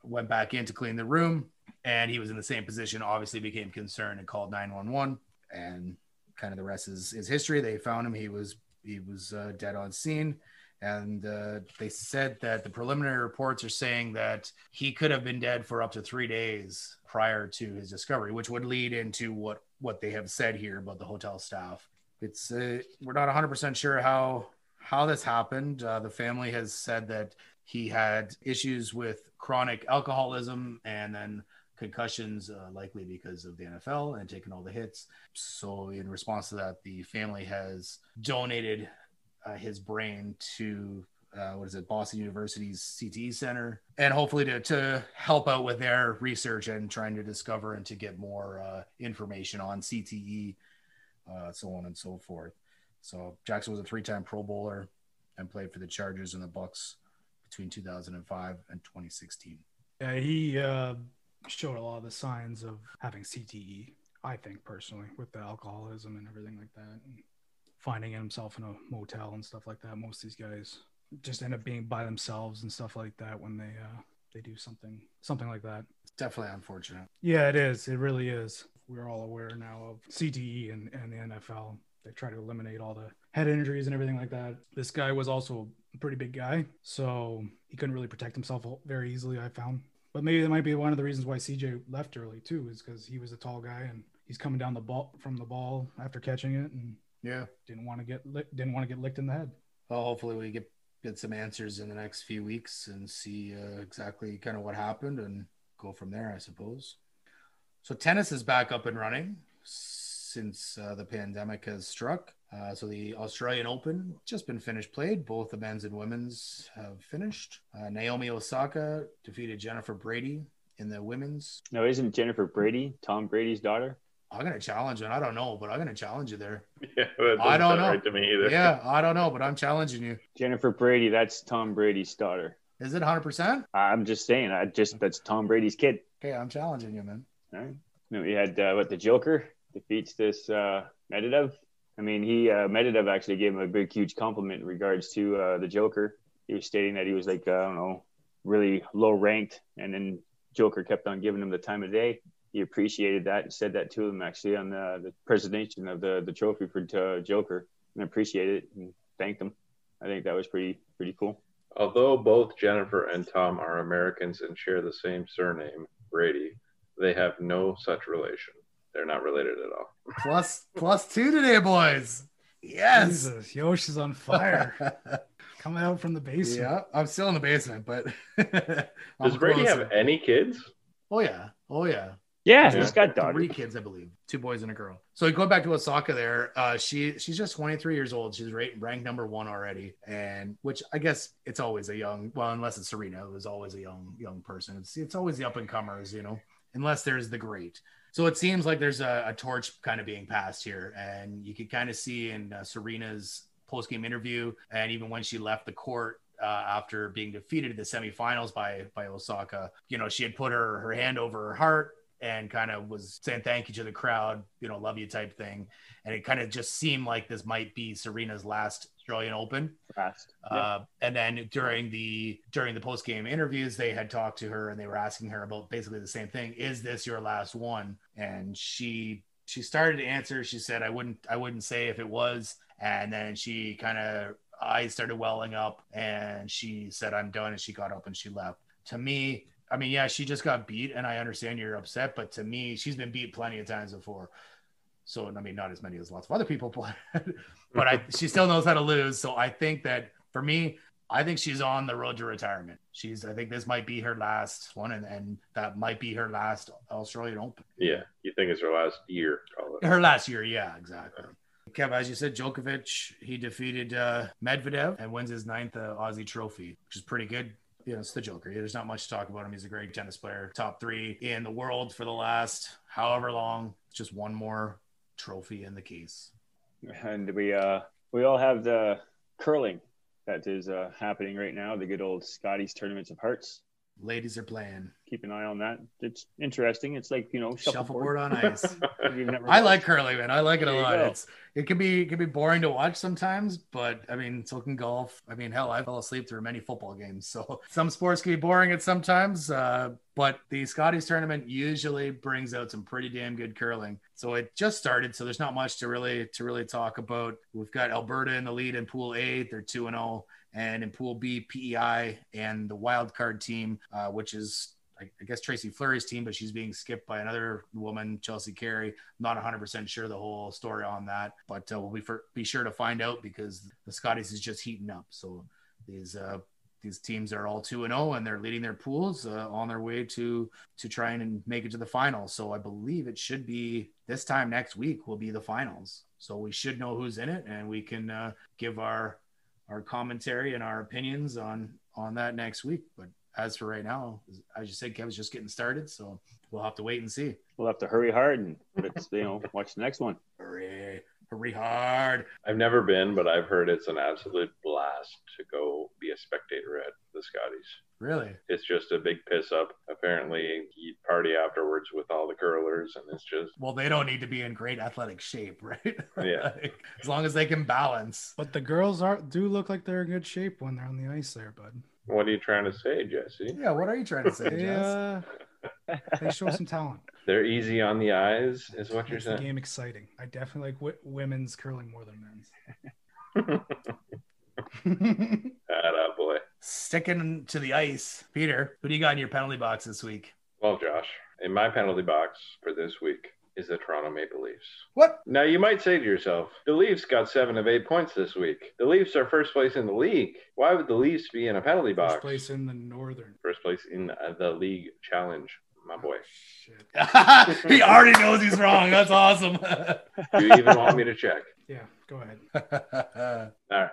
Went back in to clean the room, and he was in the same position. Obviously, became concerned and called 911. And kind of the rest is, is history. They found him. He was he was uh, dead on scene, and uh, they said that the preliminary reports are saying that he could have been dead for up to three days prior to his discovery, which would lead into what what they have said here about the hotel staff. It's uh, we're not 100 percent sure how how this happened. Uh, the family has said that he had issues with chronic alcoholism and then concussions, uh, likely because of the NFL and taking all the hits. So, in response to that, the family has donated uh, his brain to uh, what is it, Boston University's CTE Center, and hopefully to, to help out with their research and trying to discover and to get more uh, information on CTE, uh, so on and so forth. So Jackson was a three-time Pro Bowler and played for the Chargers and the Bucs between 2005 and 2016. Yeah, he uh, showed a lot of the signs of having CTE. I think personally, with the alcoholism and everything like that, and finding himself in a motel and stuff like that. Most of these guys just end up being by themselves and stuff like that when they uh, they do something something like that. Definitely unfortunate. Yeah, it is. It really is. We're all aware now of CTE and, and the NFL. They try to eliminate all the head injuries and everything like that. This guy was also a pretty big guy, so he couldn't really protect himself very easily, I found. But maybe that might be one of the reasons why CJ left early too, is because he was a tall guy and he's coming down the ball from the ball after catching it and Yeah. didn't want to get lick, didn't want to get licked in the head. Well, hopefully we get get some answers in the next few weeks and see uh, exactly kind of what happened and go from there, I suppose. So tennis is back up and running since uh, the pandemic has struck. Uh, so the Australian Open just been finished played. Both the men's and women's have finished. Uh, Naomi Osaka defeated Jennifer Brady in the women's. No, isn't Jennifer Brady Tom Brady's daughter? I'm gonna challenge you. I don't know, but I'm gonna challenge you there. Yeah, I don't know. Right to me either. Yeah, I don't know, but I'm challenging you. Jennifer Brady, that's Tom Brady's daughter. Is it 100? percent I'm just saying, I just that's Tom Brady's kid. Okay, I'm challenging you, man. All right. No, we had uh, what the Joker defeats this uh, Medvedev. I mean, he uh, Medvedev actually gave him a big, huge compliment in regards to uh, the Joker. He was stating that he was like uh, I don't know, really low ranked, and then Joker kept on giving him the time of day. He appreciated that and said that to him actually on the, the presentation of the the trophy for uh, Joker, and appreciated it and thanked him. I think that was pretty pretty cool. Although both Jennifer and Tom are Americans and share the same surname, Brady, they have no such relation. They're not related at all. Plus plus two today, boys. Yes. Jesus, Yosh is on fire. Coming out from the basement. yeah, I'm still in the basement, but Does I'm Brady closer. have any kids? Oh yeah, oh yeah. Yeah, Yeah. he's got daughters. Three kids, I believe, two boys and a girl. So going back to Osaka, there, uh, she she's just 23 years old. She's ranked ranked number one already, and which I guess it's always a young. Well, unless it's Serena, it was always a young young person. It's it's always the up and comers, you know, unless there's the great. So it seems like there's a, a torch kind of being passed here, and you could kind of see in uh, Serena's post game interview, and even when she left the court uh, after being defeated in the semifinals by by Osaka, you know, she had put her her hand over her heart and kind of was saying thank you to the crowd, you know, love you type thing, and it kind of just seemed like this might be Serena's last Australian Open. Uh, and then during the during the post game interviews, they had talked to her and they were asking her about basically the same thing: Is this your last one? And she she started to answer. She said, "I wouldn't I wouldn't say if it was." And then she kind of eyes started welling up and she said, I'm done. And she got up and she left. To me, I mean, yeah, she just got beat, and I understand you're upset, but to me, she's been beat plenty of times before. So, I mean, not as many as lots of other people, but, but I, she still knows how to lose. So, I think that for me, I think she's on the road to retirement. She's, I think this might be her last one, and, and that might be her last Australian Open. Yeah, you think it's her last year? It. Her last year, yeah, exactly. Kev, as you said, Djokovic, he defeated uh, Medvedev and wins his ninth uh, Aussie trophy, which is pretty good. You know, it's the Joker. There's not much to talk about him. He's a great tennis player, top three in the world for the last however long. Just one more trophy in the case. And we uh we all have the curling that is uh, happening right now. The good old Scotties tournaments of hearts. Ladies are playing Keep an eye on that. It's interesting. It's like you know shuffleboard on ice. I like curling, man. I like it a There you lot. It's it can be it can be boring to watch sometimes, but I mean, so can golf. I mean, hell, I fell asleep through many football games. So some sports can be boring at sometimes, uh, but the Scotties tournament usually brings out some pretty damn good curling. So it just started, so there's not much to really to really talk about. We've got Alberta in the lead in Pool A. They're two and zero, and in Pool B, PEI and the wild card team, uh, which is I guess Tracy Fleury's team, but she's being skipped by another woman, Chelsea Carey. Not 100% sure the whole story on that, but uh, we'll be, for, be sure to find out because the Scotties is just heating up. So these uh, these teams are all two and zero, and they're leading their pools uh, on their way to to try and make it to the finals. So I believe it should be this time next week will be the finals. So we should know who's in it, and we can uh, give our our commentary and our opinions on on that next week. But as for right now, as you said, Kevin's just getting started, so we'll have to wait and see. We'll have to hurry hard and you know watch the next one. Hurry, hurry hard! I've never been, but I've heard it's an absolute blast to go be a spectator at the Scotties. Really? It's just a big piss up. Apparently, you party afterwards with all the curlers, and it's just Well, they don't need to be in great athletic shape, right? Yeah. Like, as long as they can balance. But the girls are do look like they're in good shape when they're on the ice there, bud. what are you trying to say, Jesse? Yeah. What are you trying to say, They, Jess? They show some talent. They're easy on the eyes, is what you're Makes the saying. game exciting. I definitely like w- women's curling more than men's. Boy. Sticking to the ice, Peter. Who do you got in your penalty box this week? Well, Josh, in my penalty box for this week is the Toronto Maple Leafs. What? Now, you might say to yourself, the Leafs got seven of eight points this week. The Leafs are first place in the league. Why would the Leafs be in a penalty box? First place in the northern. First place in uh, the league challenge, my boy. Shit. he already knows he's wrong. That's awesome. Do you even want me to check? Yeah, go ahead. All right.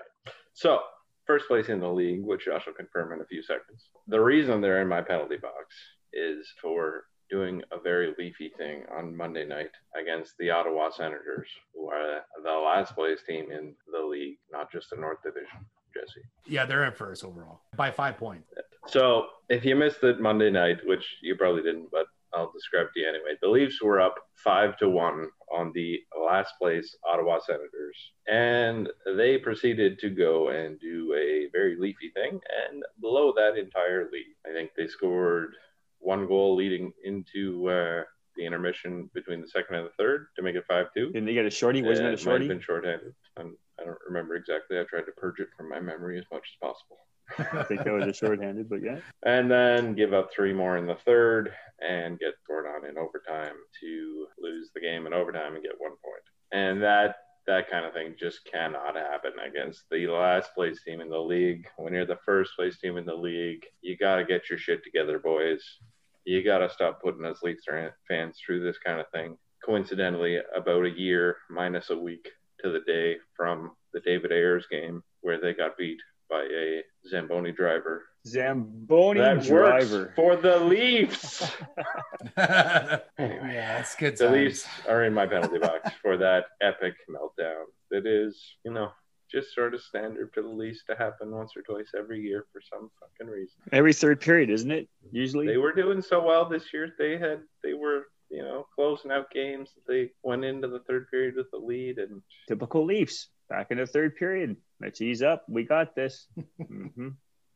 So, first place in the league, which Josh will confirm in a few seconds. The reason they're in my penalty box is for doing a very leafy thing on Monday night against the Ottawa Senators, who are the last place team in the league, not just the North Division. Jesse. yeah, they're in first overall by five points. So, if you missed it Monday night, which you probably didn't, but I'll describe to you anyway. The Leafs were up five to one on the last place Ottawa Senators, and they proceeded to go and do a very leafy thing and blow that entire lead. I think they scored one goal leading into uh, the intermission between the second and the third to make it five two. Didn't they get a shorty? Wasn't it a it might have been shorthanded. I'm, I don't remember exactly. I tried to purge it from my memory as much as possible I think that was a shorthanded, but yeah. and then give up three more in the third and get scored on in overtime to lose the game in overtime and get one point. And that that kind of thing just cannot happen against the last place team in the league. When you're the first place team in the league, you got to get your shit together, boys. You got to stop putting us Leafs fans through this kind of thing. Coincidentally, about a year minus a week to the day from the David Ayres game where they got beat by a Zamboni driver Zamboni that driver. works for the Leafs. yeah, that's good. the times. Leafs are in my penalty box for that epic meltdown. It is, you know, just sort of standard for the Leafs to happen once or twice every year for some fucking reason. Every third period, isn't it? Usually. They were doing so well this year. They had, they were, you know, closing out games. They went into the third period with the lead, and Typical Leafs. Back in the third period. Let's ease up. We got this. hmm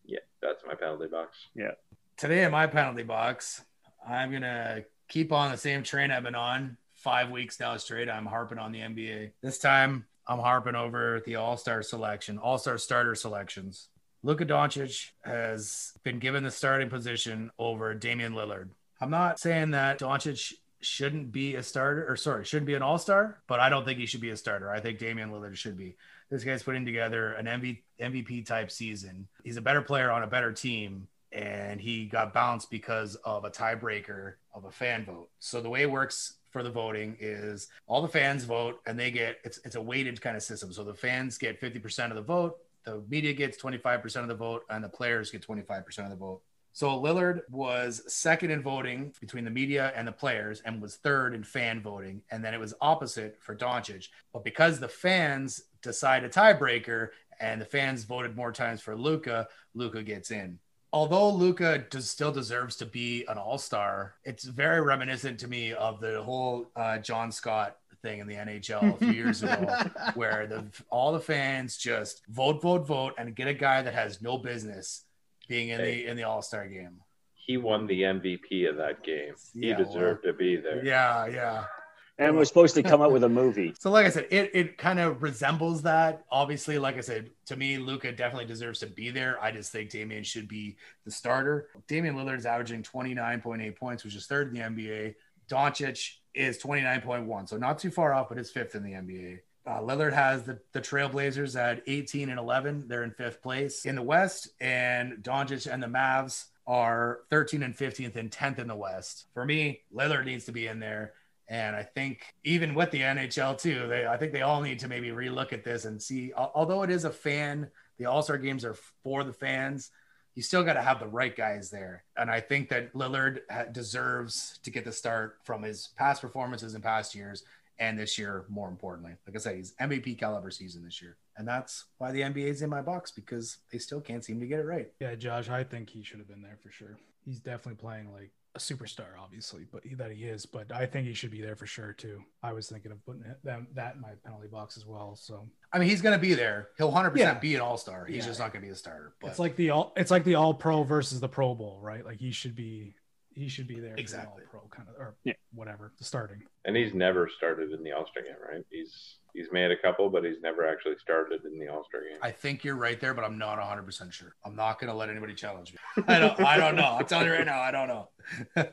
yeah, that's my penalty box. Yeah. Today in my penalty box, I'm gonna keep on the same train I've been on five weeks now straight. I'm harping on the NBA. This time I'm harping over the All Star selection, All Star starter selections. Luka Doncic has been given the starting position over Damian Lillard. I'm not saying that Doncic shouldn't be a starter, or sorry, shouldn't be an All Star, but I don't think he should be a starter. I think Damian Lillard should be. This guy's putting together an MV, MVP type season. He's a better player on a better team, and he got bounced because of a tiebreaker of a fan vote. So the way it works for the voting is all the fans vote and they get it's it's a weighted kind of system. So the fans get 50% of the vote, the media gets 25% of the vote, and the players get 25% of the vote. So Lillard was second in voting between the media and the players and was third in fan voting. And then it was opposite for Doncic. But because the fans decide a tiebreaker and the fans voted more times for Luka, Luka gets in. Although Luka does, still deserves to be an all-star, it's very reminiscent to me of the whole uh, John Scott thing in the NHL a few years ago, where the all the fans just vote, vote, vote, and get a guy that has no business being in the in the All Star game. He won the MVP of that game. He Yeah, deserved to be there. Yeah, yeah. And we're supposed to come up with a movie. So, like I said, it, it kind of resembles that. Obviously, like I said, to me, Luka definitely deserves to be there. I just think Damian should be the starter. Damian Lillard's averaging 29.8 points, which is third in the NBA. Doncic is 29.1, so not too far off, but is fifth in the NBA. Uh, Lillard has the, the Trailblazers at 18 and 11. They're in fifth place in the West, and Doncic and the Mavs are 13 and 15th and 10th in the West. For me, Lillard needs to be in there. And I think even with the NHL too, they I think they all need to maybe relook at this and see. Although it is a fan, the All Star games are for the fans. You still got to have the right guys there, and I think that Lillard deserves to get the start from his past performances in past years, and this year more importantly. Like I said, he's MVP caliber season this year, and that's why the NBA is in my box because they still can't seem to get it right. Yeah, Josh, I think he should have been there for sure. He's definitely playing like a superstar, obviously, but he, that he is. But I think he should be there for sure too. I was thinking of putting it- that in my penalty box as well. So I mean, he's going to be there. He'll 100% Yeah. be an All Star. He's Yeah. just not going to be a starter. But it's like the all it's like the All Pro versus the Pro Bowl, right? Like he should be he should be there for the Exactly. Pro kind of or Yeah. whatever the starting. And he's never started in the All Star game, right? He's he's made a couple, but he's never actually started in the All Star game. I think you're right there, but I'm not 100% sure. I'm not going to let anybody challenge me. I don't, I don't know. I'm telling you right now, I don't know.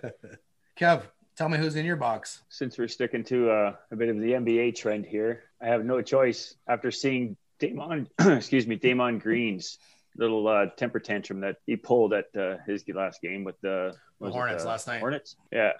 Kev, tell me who's in your box. Since we're sticking to uh, a bit of the NBA trend here, I have no choice after seeing Damon, excuse me, Damon Green's little uh, temper tantrum that he pulled at uh, his last game with the, The was it Hornets last night. Hornets, yeah.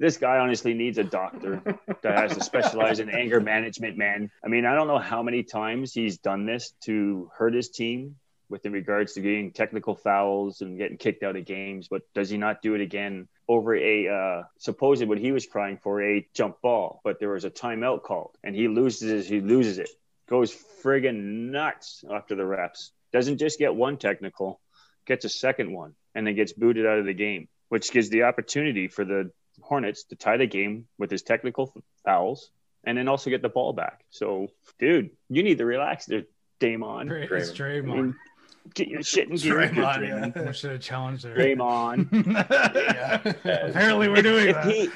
This guy honestly needs a doctor that has to specialize in anger management, man. I mean, I don't know how many times he's done this to hurt his team with in regards to getting technical fouls and getting kicked out of games, but does he not do it again over a uh, supposed what he was crying for a jump ball, but there was a timeout called and he loses he loses it, goes friggin' nuts after the refs. Doesn't just get one technical, gets a second one, and then gets booted out of the game, which gives the opportunity for the Hornets to tie the game with his technical fouls and then also get the ball back. So, dude, you need to relax there, Damon. It's Draymond. I Draymond. mean, get your shit in gear, Draymond, Draymond. yeah. We should have challenged her. Draymond. Yeah. Apparently, we're doing if that. he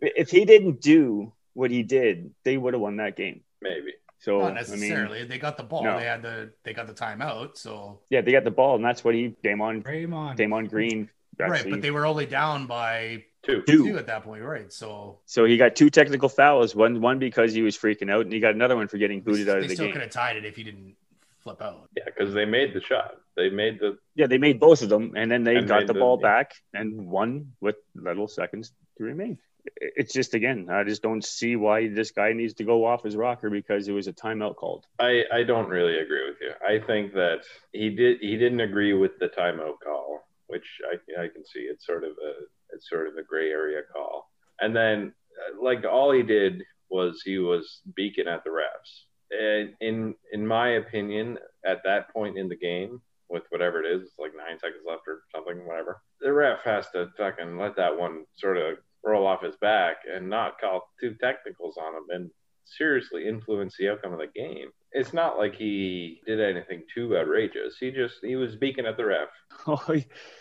if he didn't do what he did, they would have won that game. Maybe. So not I mean, necessarily. they got the ball. No. They had the they got the timeout. So yeah, they got the ball, and that's what he Damon Draymond. Damon Green. right, actually- but they were only down by Two. Two. two at that point, right? So So he got two technical fouls. One one because he was freaking out, and he got another one for getting booted out of the game. They still game. could have tied it if he didn't flip out. Yeah, because they made the shot. They made the Yeah, they made both of them, and then they And got the the- ball yeah. back and won with little seconds to remain. It's just again, I just don't see why this guy needs to go off his rocker because it was a timeout called. I, I don't really agree with you. I think that he did he didn't agree with the timeout call, which I I can see it's sort of a it's sort of a gray area call. And then uh, like all he did was he was beaking at the refs. And in in my opinion, at that point in the game, with whatever it is, it is, like nine seconds left or something, whatever, the ref has to fucking let that one sort of roll off his back and not call two technicals on him and seriously influence the outcome of the game. It's not like he did anything too outrageous. He just he was beaking at the ref. Oh,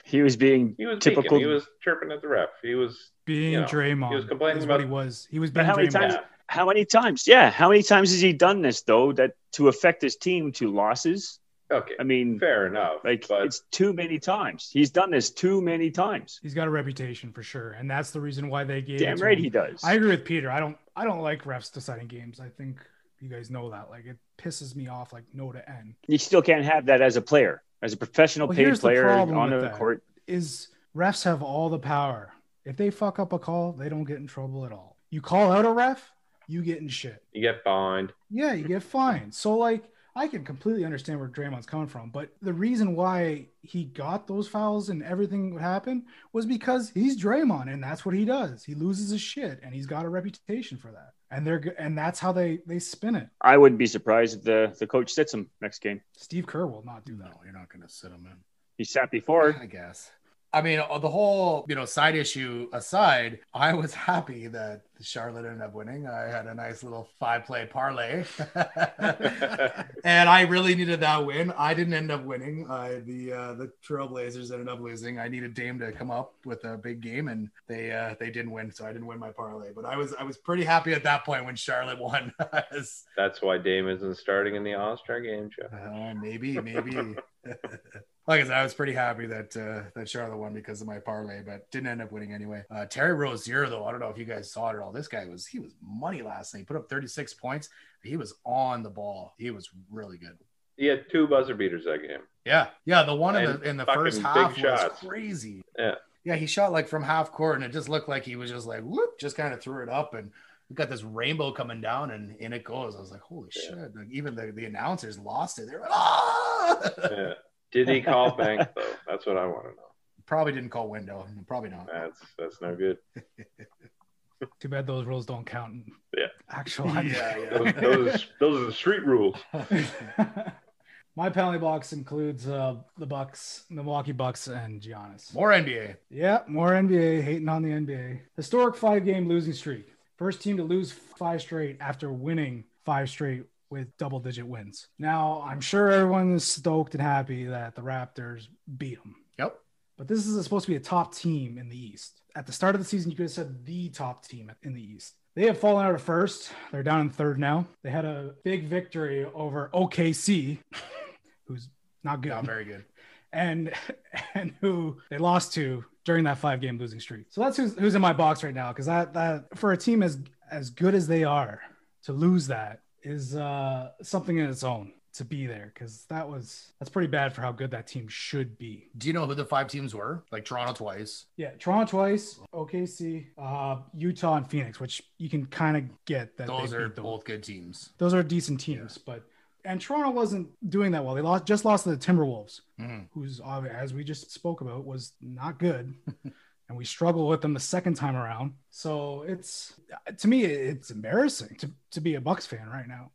he was being He was typical. beaking. He was chirping at the ref. He was being you know, Draymond. he was complaining is what about- he was. He was But being how many times- yeah. How many times? Yeah, how many times has he done this though? That to affect his team to losses. Okay, I mean, fair enough. like but it's too many times. He's done this too many times. He's got a reputation for sure, and that's the reason why they gave. Damn to right him. he does. I agree with Peter. I don't. I don't like refs deciding games. I think you guys know that. Like it pisses me off. Like no to end. You still can't have that as a player, as a professional Well, paid here's the player on the court. Is refs have all the power. If they fuck up a call, they don't get in trouble at all. You call out a ref, you get in shit. you get fined. Yeah, you get fined. So like I can completely understand where Draymond's coming from, but the reason why he got those fouls and everything would happen was because he's Draymond and that's what he does. He loses his shit and he's got a reputation for that. And they're go- and that's how they they spin it. I wouldn't be surprised if the, the coach sits him next game. Steve Kerr will not do No, that. you're not going to sit him in. He sat before. I guess. I mean, uh, the whole you know side issue aside, I was happy that Charlotte ended up winning. I had a nice little five play parlay, and I really needed that win. I didn't end up winning. I the uh, the Trailblazers ended up losing. I needed Dame to come up with a big game, and they uh, they didn't win, so I didn't win my parlay. But I was I was pretty happy at that point when Charlotte won. That's why Dame isn't starting in the All Star game, Jeff. uh, maybe, maybe. Like I said, I was pretty happy that uh, that Charlotte won because of my parlay, but didn't end up winning anyway. Uh, Terry Rozier, though, I don't know if you guys saw it at all. This guy was he was money last night. He put up 36 points. He was on the ball. He was really good. He had two buzzer beaters that game. Yeah, yeah. The one in the in the first half was shots. crazy. Yeah. Yeah, he shot like from half court, and it just looked like he was just like whoop, just kind of threw it up, and we got this rainbow coming down, and in it goes. I was like, holy Yeah. shit! Like even the, the announcers lost it. They were like, ah! Yeah. Did he call bank though? That's what I want to know. Probably didn't call window. Probably not. That's that's no good. Too bad those rules don't count. In Yeah. Actual. yeah, Those, yeah. those, those are the street rules. My penalty box includes uh, the Bucks, Milwaukee Bucks, and Giannis. More NBA. Yeah, more NBA hating on the NBA. Historic five game losing streak. First team to lose five straight after winning five straight with double digit wins. Now, I'm sure everyone is stoked and happy that the Raptors beat them. Yep. But this is supposed to be a top team in the East. At the start of the season, you could have said the top team in the East. They have fallen out of first. They're down in third now. They had a big victory over OKC, who's not good Not very good. and and who they lost to during that five game losing streak. So that's who's, who's in my box right now because that that for a team as as good as they are to lose that is uh something in its own to be there because that was that's pretty bad for how good that team should be. Do you know who the five teams were? Like Toronto twice. Yeah, Toronto twice, OKC, uh, Utah, and Phoenix, which you can kind of get that Those are both good teams. Those are decent teams, but and Toronto wasn't doing that well. They lost just lost to the Timberwolves. Mhm. who's as we just spoke about was not good and we struggle with them the second time around so it's to me it's embarrassing to, to be a bucks fan right now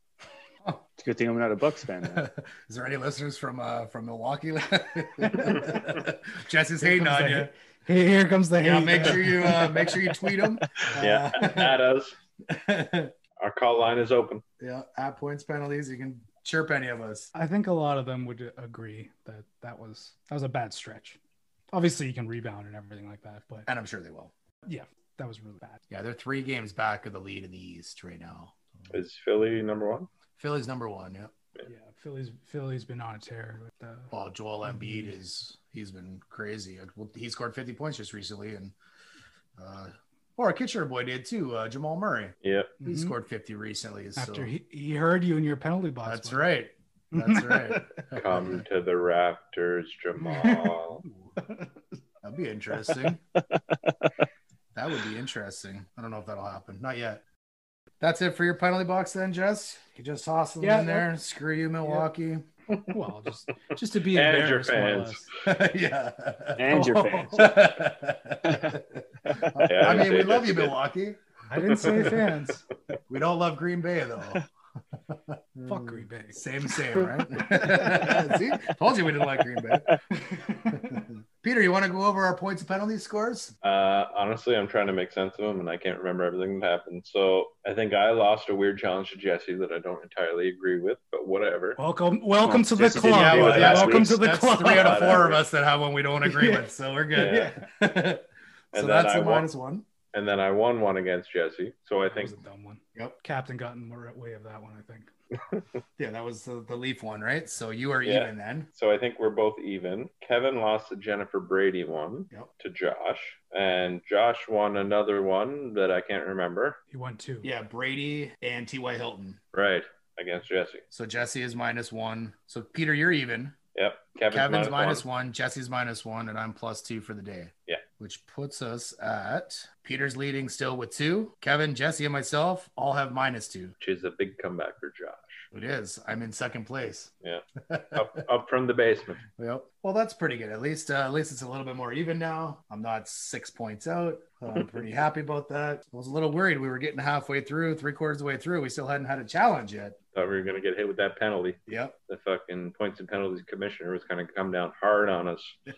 It's a good thing I'm not a Bucks fan. Is there any listeners from uh from Milwaukee? Jesse's Here hating comes on you. Hey, here comes the Yeah, hate. make sure you uh, make sure you tweet them. Yeah, at us. Our call line is open. yeah, at points penalties, you can chirp any of us. i think a lot of them would agree that that was that was a bad stretch obviously you can rebound and everything like that but And I'm sure they will. yeah that was really bad Yeah, they're three games back of the lead in the East right now. Is Philly number one? Philly's number one. Yeah. yeah philly's philly's been on a tear with the Well, Joel Embiid is he's been crazy. He scored 50 points just recently, and uh, or a Kitchener boy did too. Uh, Jamal Murray, Yeah. he Mhm. scored 50 recently. after so he, he heard you in your penalty box that's bud. right. That's right. Come to the Raptors, Jamal. That'd be interesting. that would be interesting. I don't know if that'll happen. Not yet. That's it for your penalty box, then, Jess. You just toss them Yeah, in there. Screw you, Milwaukee. well just just to be And your embarrassed fans. yeah. And your fans. Yeah, I mean, we love you. Milwaukee. I didn't say fans. We don't love Green Bay though. Fuck Green Bay. Same, same, right? See, told you we didn't like Green Bay. Peter, you want to go over our points and penalty scores? Uh, honestly, I'm trying to make sense of them, and I can't remember everything that happened. So I think I lost a weird challenge to Jesse that I don't entirely agree with, but whatever. Welcome, welcome Well, to the club. didn't do it last welcome to the that's club. three out of four of us that have one we don't agree Yeah. with, so we're good. Yeah. so And that's I a wa- minus one. And then I won one against Jesse. So I That think was a dumb one. Yep. Captain got in the way of that one, I think. Yeah, that was the, the Leaf one, right? So you are Yeah. even then. so. I think we're both even. Kevin lost to Jennifer Brady one Yep. to Josh, and Josh won another one that I can't remember. He won two. Yeah, Brady and T.Y. Hilton. Right against Jesse. So Jesse is minus one. So Peter, you're even. Yep. Kevin's, Kevin's minus minus one. one. Jesse's minus one, and I'm plus two for the day. Yeah. Which puts us at Peter's leading still with two. Kevin, Jesse, and myself all have minus two. which is a big comeback for Josh. It is. I'm in second place. Yeah. Up, up from the basement. Yep. Well, that's pretty good. At least, uh, at least it's a little bit more even now. I'm not six points out. I'm pretty happy about that. I was a little worried. We were getting halfway through, three quarters of the way through. We still hadn't had a challenge yet. Thought we were going to get hit with that penalty. Yep. The fucking points and penalties commissioner was going to come down hard on us.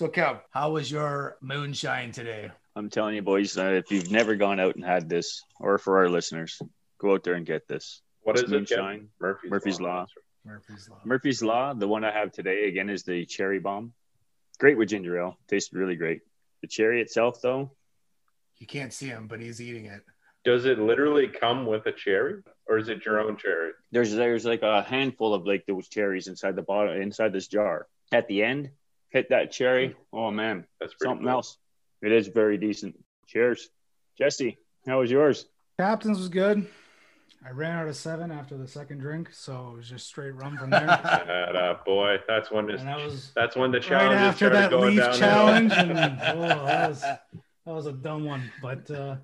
So, Kev, how was your moonshine today? I'm telling you, boys, uh, if you've never gone out and had this, or for our listeners, go out there and get this. What It's is it? Kevin? moonshine. Murphy's, Murphy's Law. Murphy's Law. Murphy's Law, the one I have today, again, is the cherry bomb. Great with ginger ale. Tastes really great. The cherry itself, though, You can't see him, but he's eating it. Does it literally come with a cherry, or is it your own cherry? there's there's like a handful of like those cherries inside the bottom inside this jar. At the end, hit that cherry. Oh man, That's pretty something cool. else. It is very decent. Cheers, Jesse. How was yours? Captain's was good. I ran out of seven after the second drink, so it was just straight rum from there. That, uh, boy, that's when this, that was that's when the right challenge after started that going leaf downhill. challenge, and oh, that was that was a dumb one. But uh,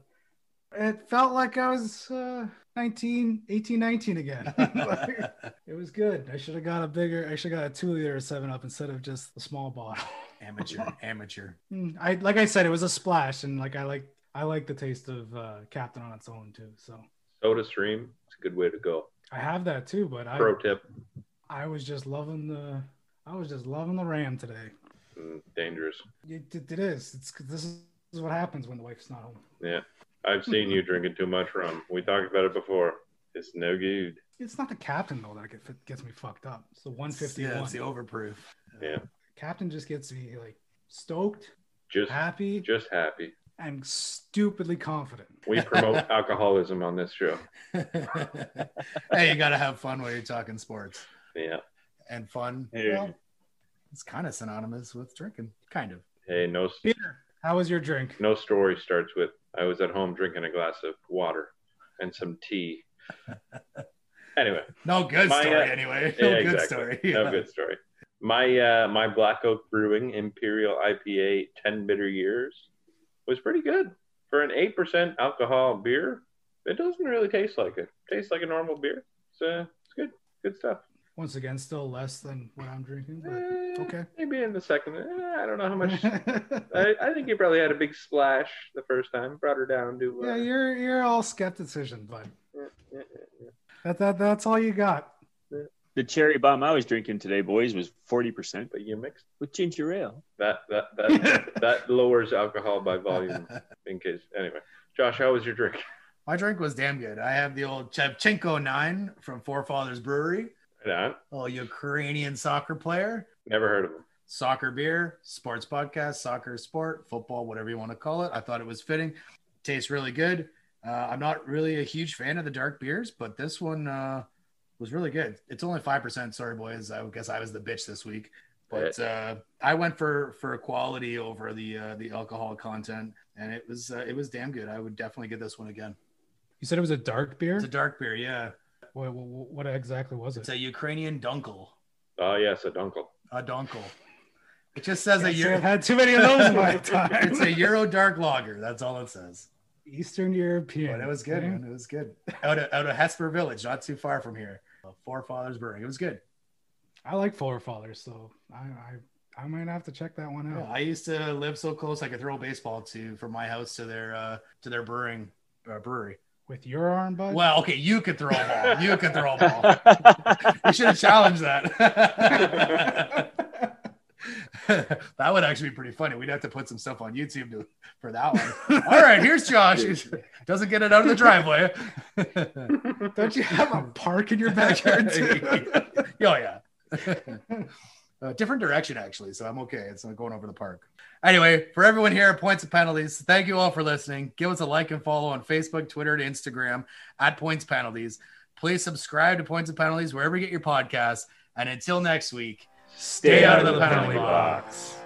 it felt like I was uh, 19, 18, 19 again. it was good. I should have got a bigger. I should have got a two liter Seven Up instead of just the small bottle. amateur, amateur. Mm, I like I said, it was a splash, and like I like I like the taste of uh, Captain on its own too. So Soda stream, it's a good way to go. I have that too. But I Pro tip, I was just loving the I was just loving the Ram today. mm, dangerous. It, it, it is. It's this is what happens when the wife's not home. Yeah, I've seen you drinking too much rum. We talked about it before. It's no good. It's not the captain though that get, gets me fucked up. It's the 151. Yeah, it's the overproof. Yeah, captain just gets me like stoked, just happy, just happy. and stupidly confident. We promote alcoholism on this show. hey, you got to have fun while you're talking sports. Yeah. And fun, Hey. well, it's kind of synonymous with drinking. Kind of. Hey, no Peter, how was your drink? no story starts with I was at home drinking a glass of water and some tea. Anyway, No good My, story, uh, anyway. No yeah, good exactly. story. No good story. My uh, my Black Oak Brewing Imperial IPA 10 bitter years was pretty good for an eight percent alcohol beer. It doesn't really taste like it. tastes like a normal beer. It's uh, it's good, good stuff. Once again, still less than what I'm drinking. But Eh, okay. Maybe in the second. eh, I don't know how much. I, I think you probably had a big splash the first time. Brought her down to. Uh, yeah, you're you're all skepticism, but yeah, yeah, yeah. that, that that's all you got. The cherry bomb I was drinking today, boys, was forty percent But you mixed with ginger ale. that. That that that lowers alcohol by volume. In case anyway, Josh, how was your drink? My drink was damn good. I have the old Shevchenko 9 from Forefathers Brewery, Right on. a Ukrainian soccer player. Never heard of him. Soccer beer, sports podcast, soccer sport, football, whatever you want to call it. I thought it was fitting. Tastes really good. Uh, I'm not really a huge fan of the dark beers, but this one uh, was really good. It's only 5%. Sorry, boys. I guess I was the bitch this week. But uh, I went for for quality over the uh, the alcohol content, and it was uh, it was damn good. I would definitely get this one again. You said it was a dark beer. It's a dark beer, yeah. What, what, what exactly was it? It's a Ukrainian dunkel, Oh yes, a dunkel. a dunkel. It just says a Can't I've Euro. had too many of those in my time. It's a Euro dark lager. That's all it says. Eastern European. But it was good, man. It was good. Out of out of Hespeler Village, not too far from here. Forefathers Brewing. It was good. I like Forefathers, so I, I I might have to check that one Yeah, out. I used to live so close I could throw a baseball to from my house to their uh, to their brewing uh, brewery. With your arm, bud. Well, okay, you could throw a ball. You could throw a ball. We should have challenged that. that would actually be pretty funny. We'd have to put some stuff on YouTube to, for that one. All right, here's Josh. Doesn't get it out of the driveway. Don't you have a park in your backyard too? oh yeah. Uh, different direction actually, so I'm okay. It's not going over the park. Anyway, for everyone here at Points and Penalties, thank you all for listening. Give us a like and follow on Facebook, Twitter, and Instagram at Points Penalties. Please subscribe to Points and Penalties wherever you get your podcasts. And until next week, stay, out of the penalty box.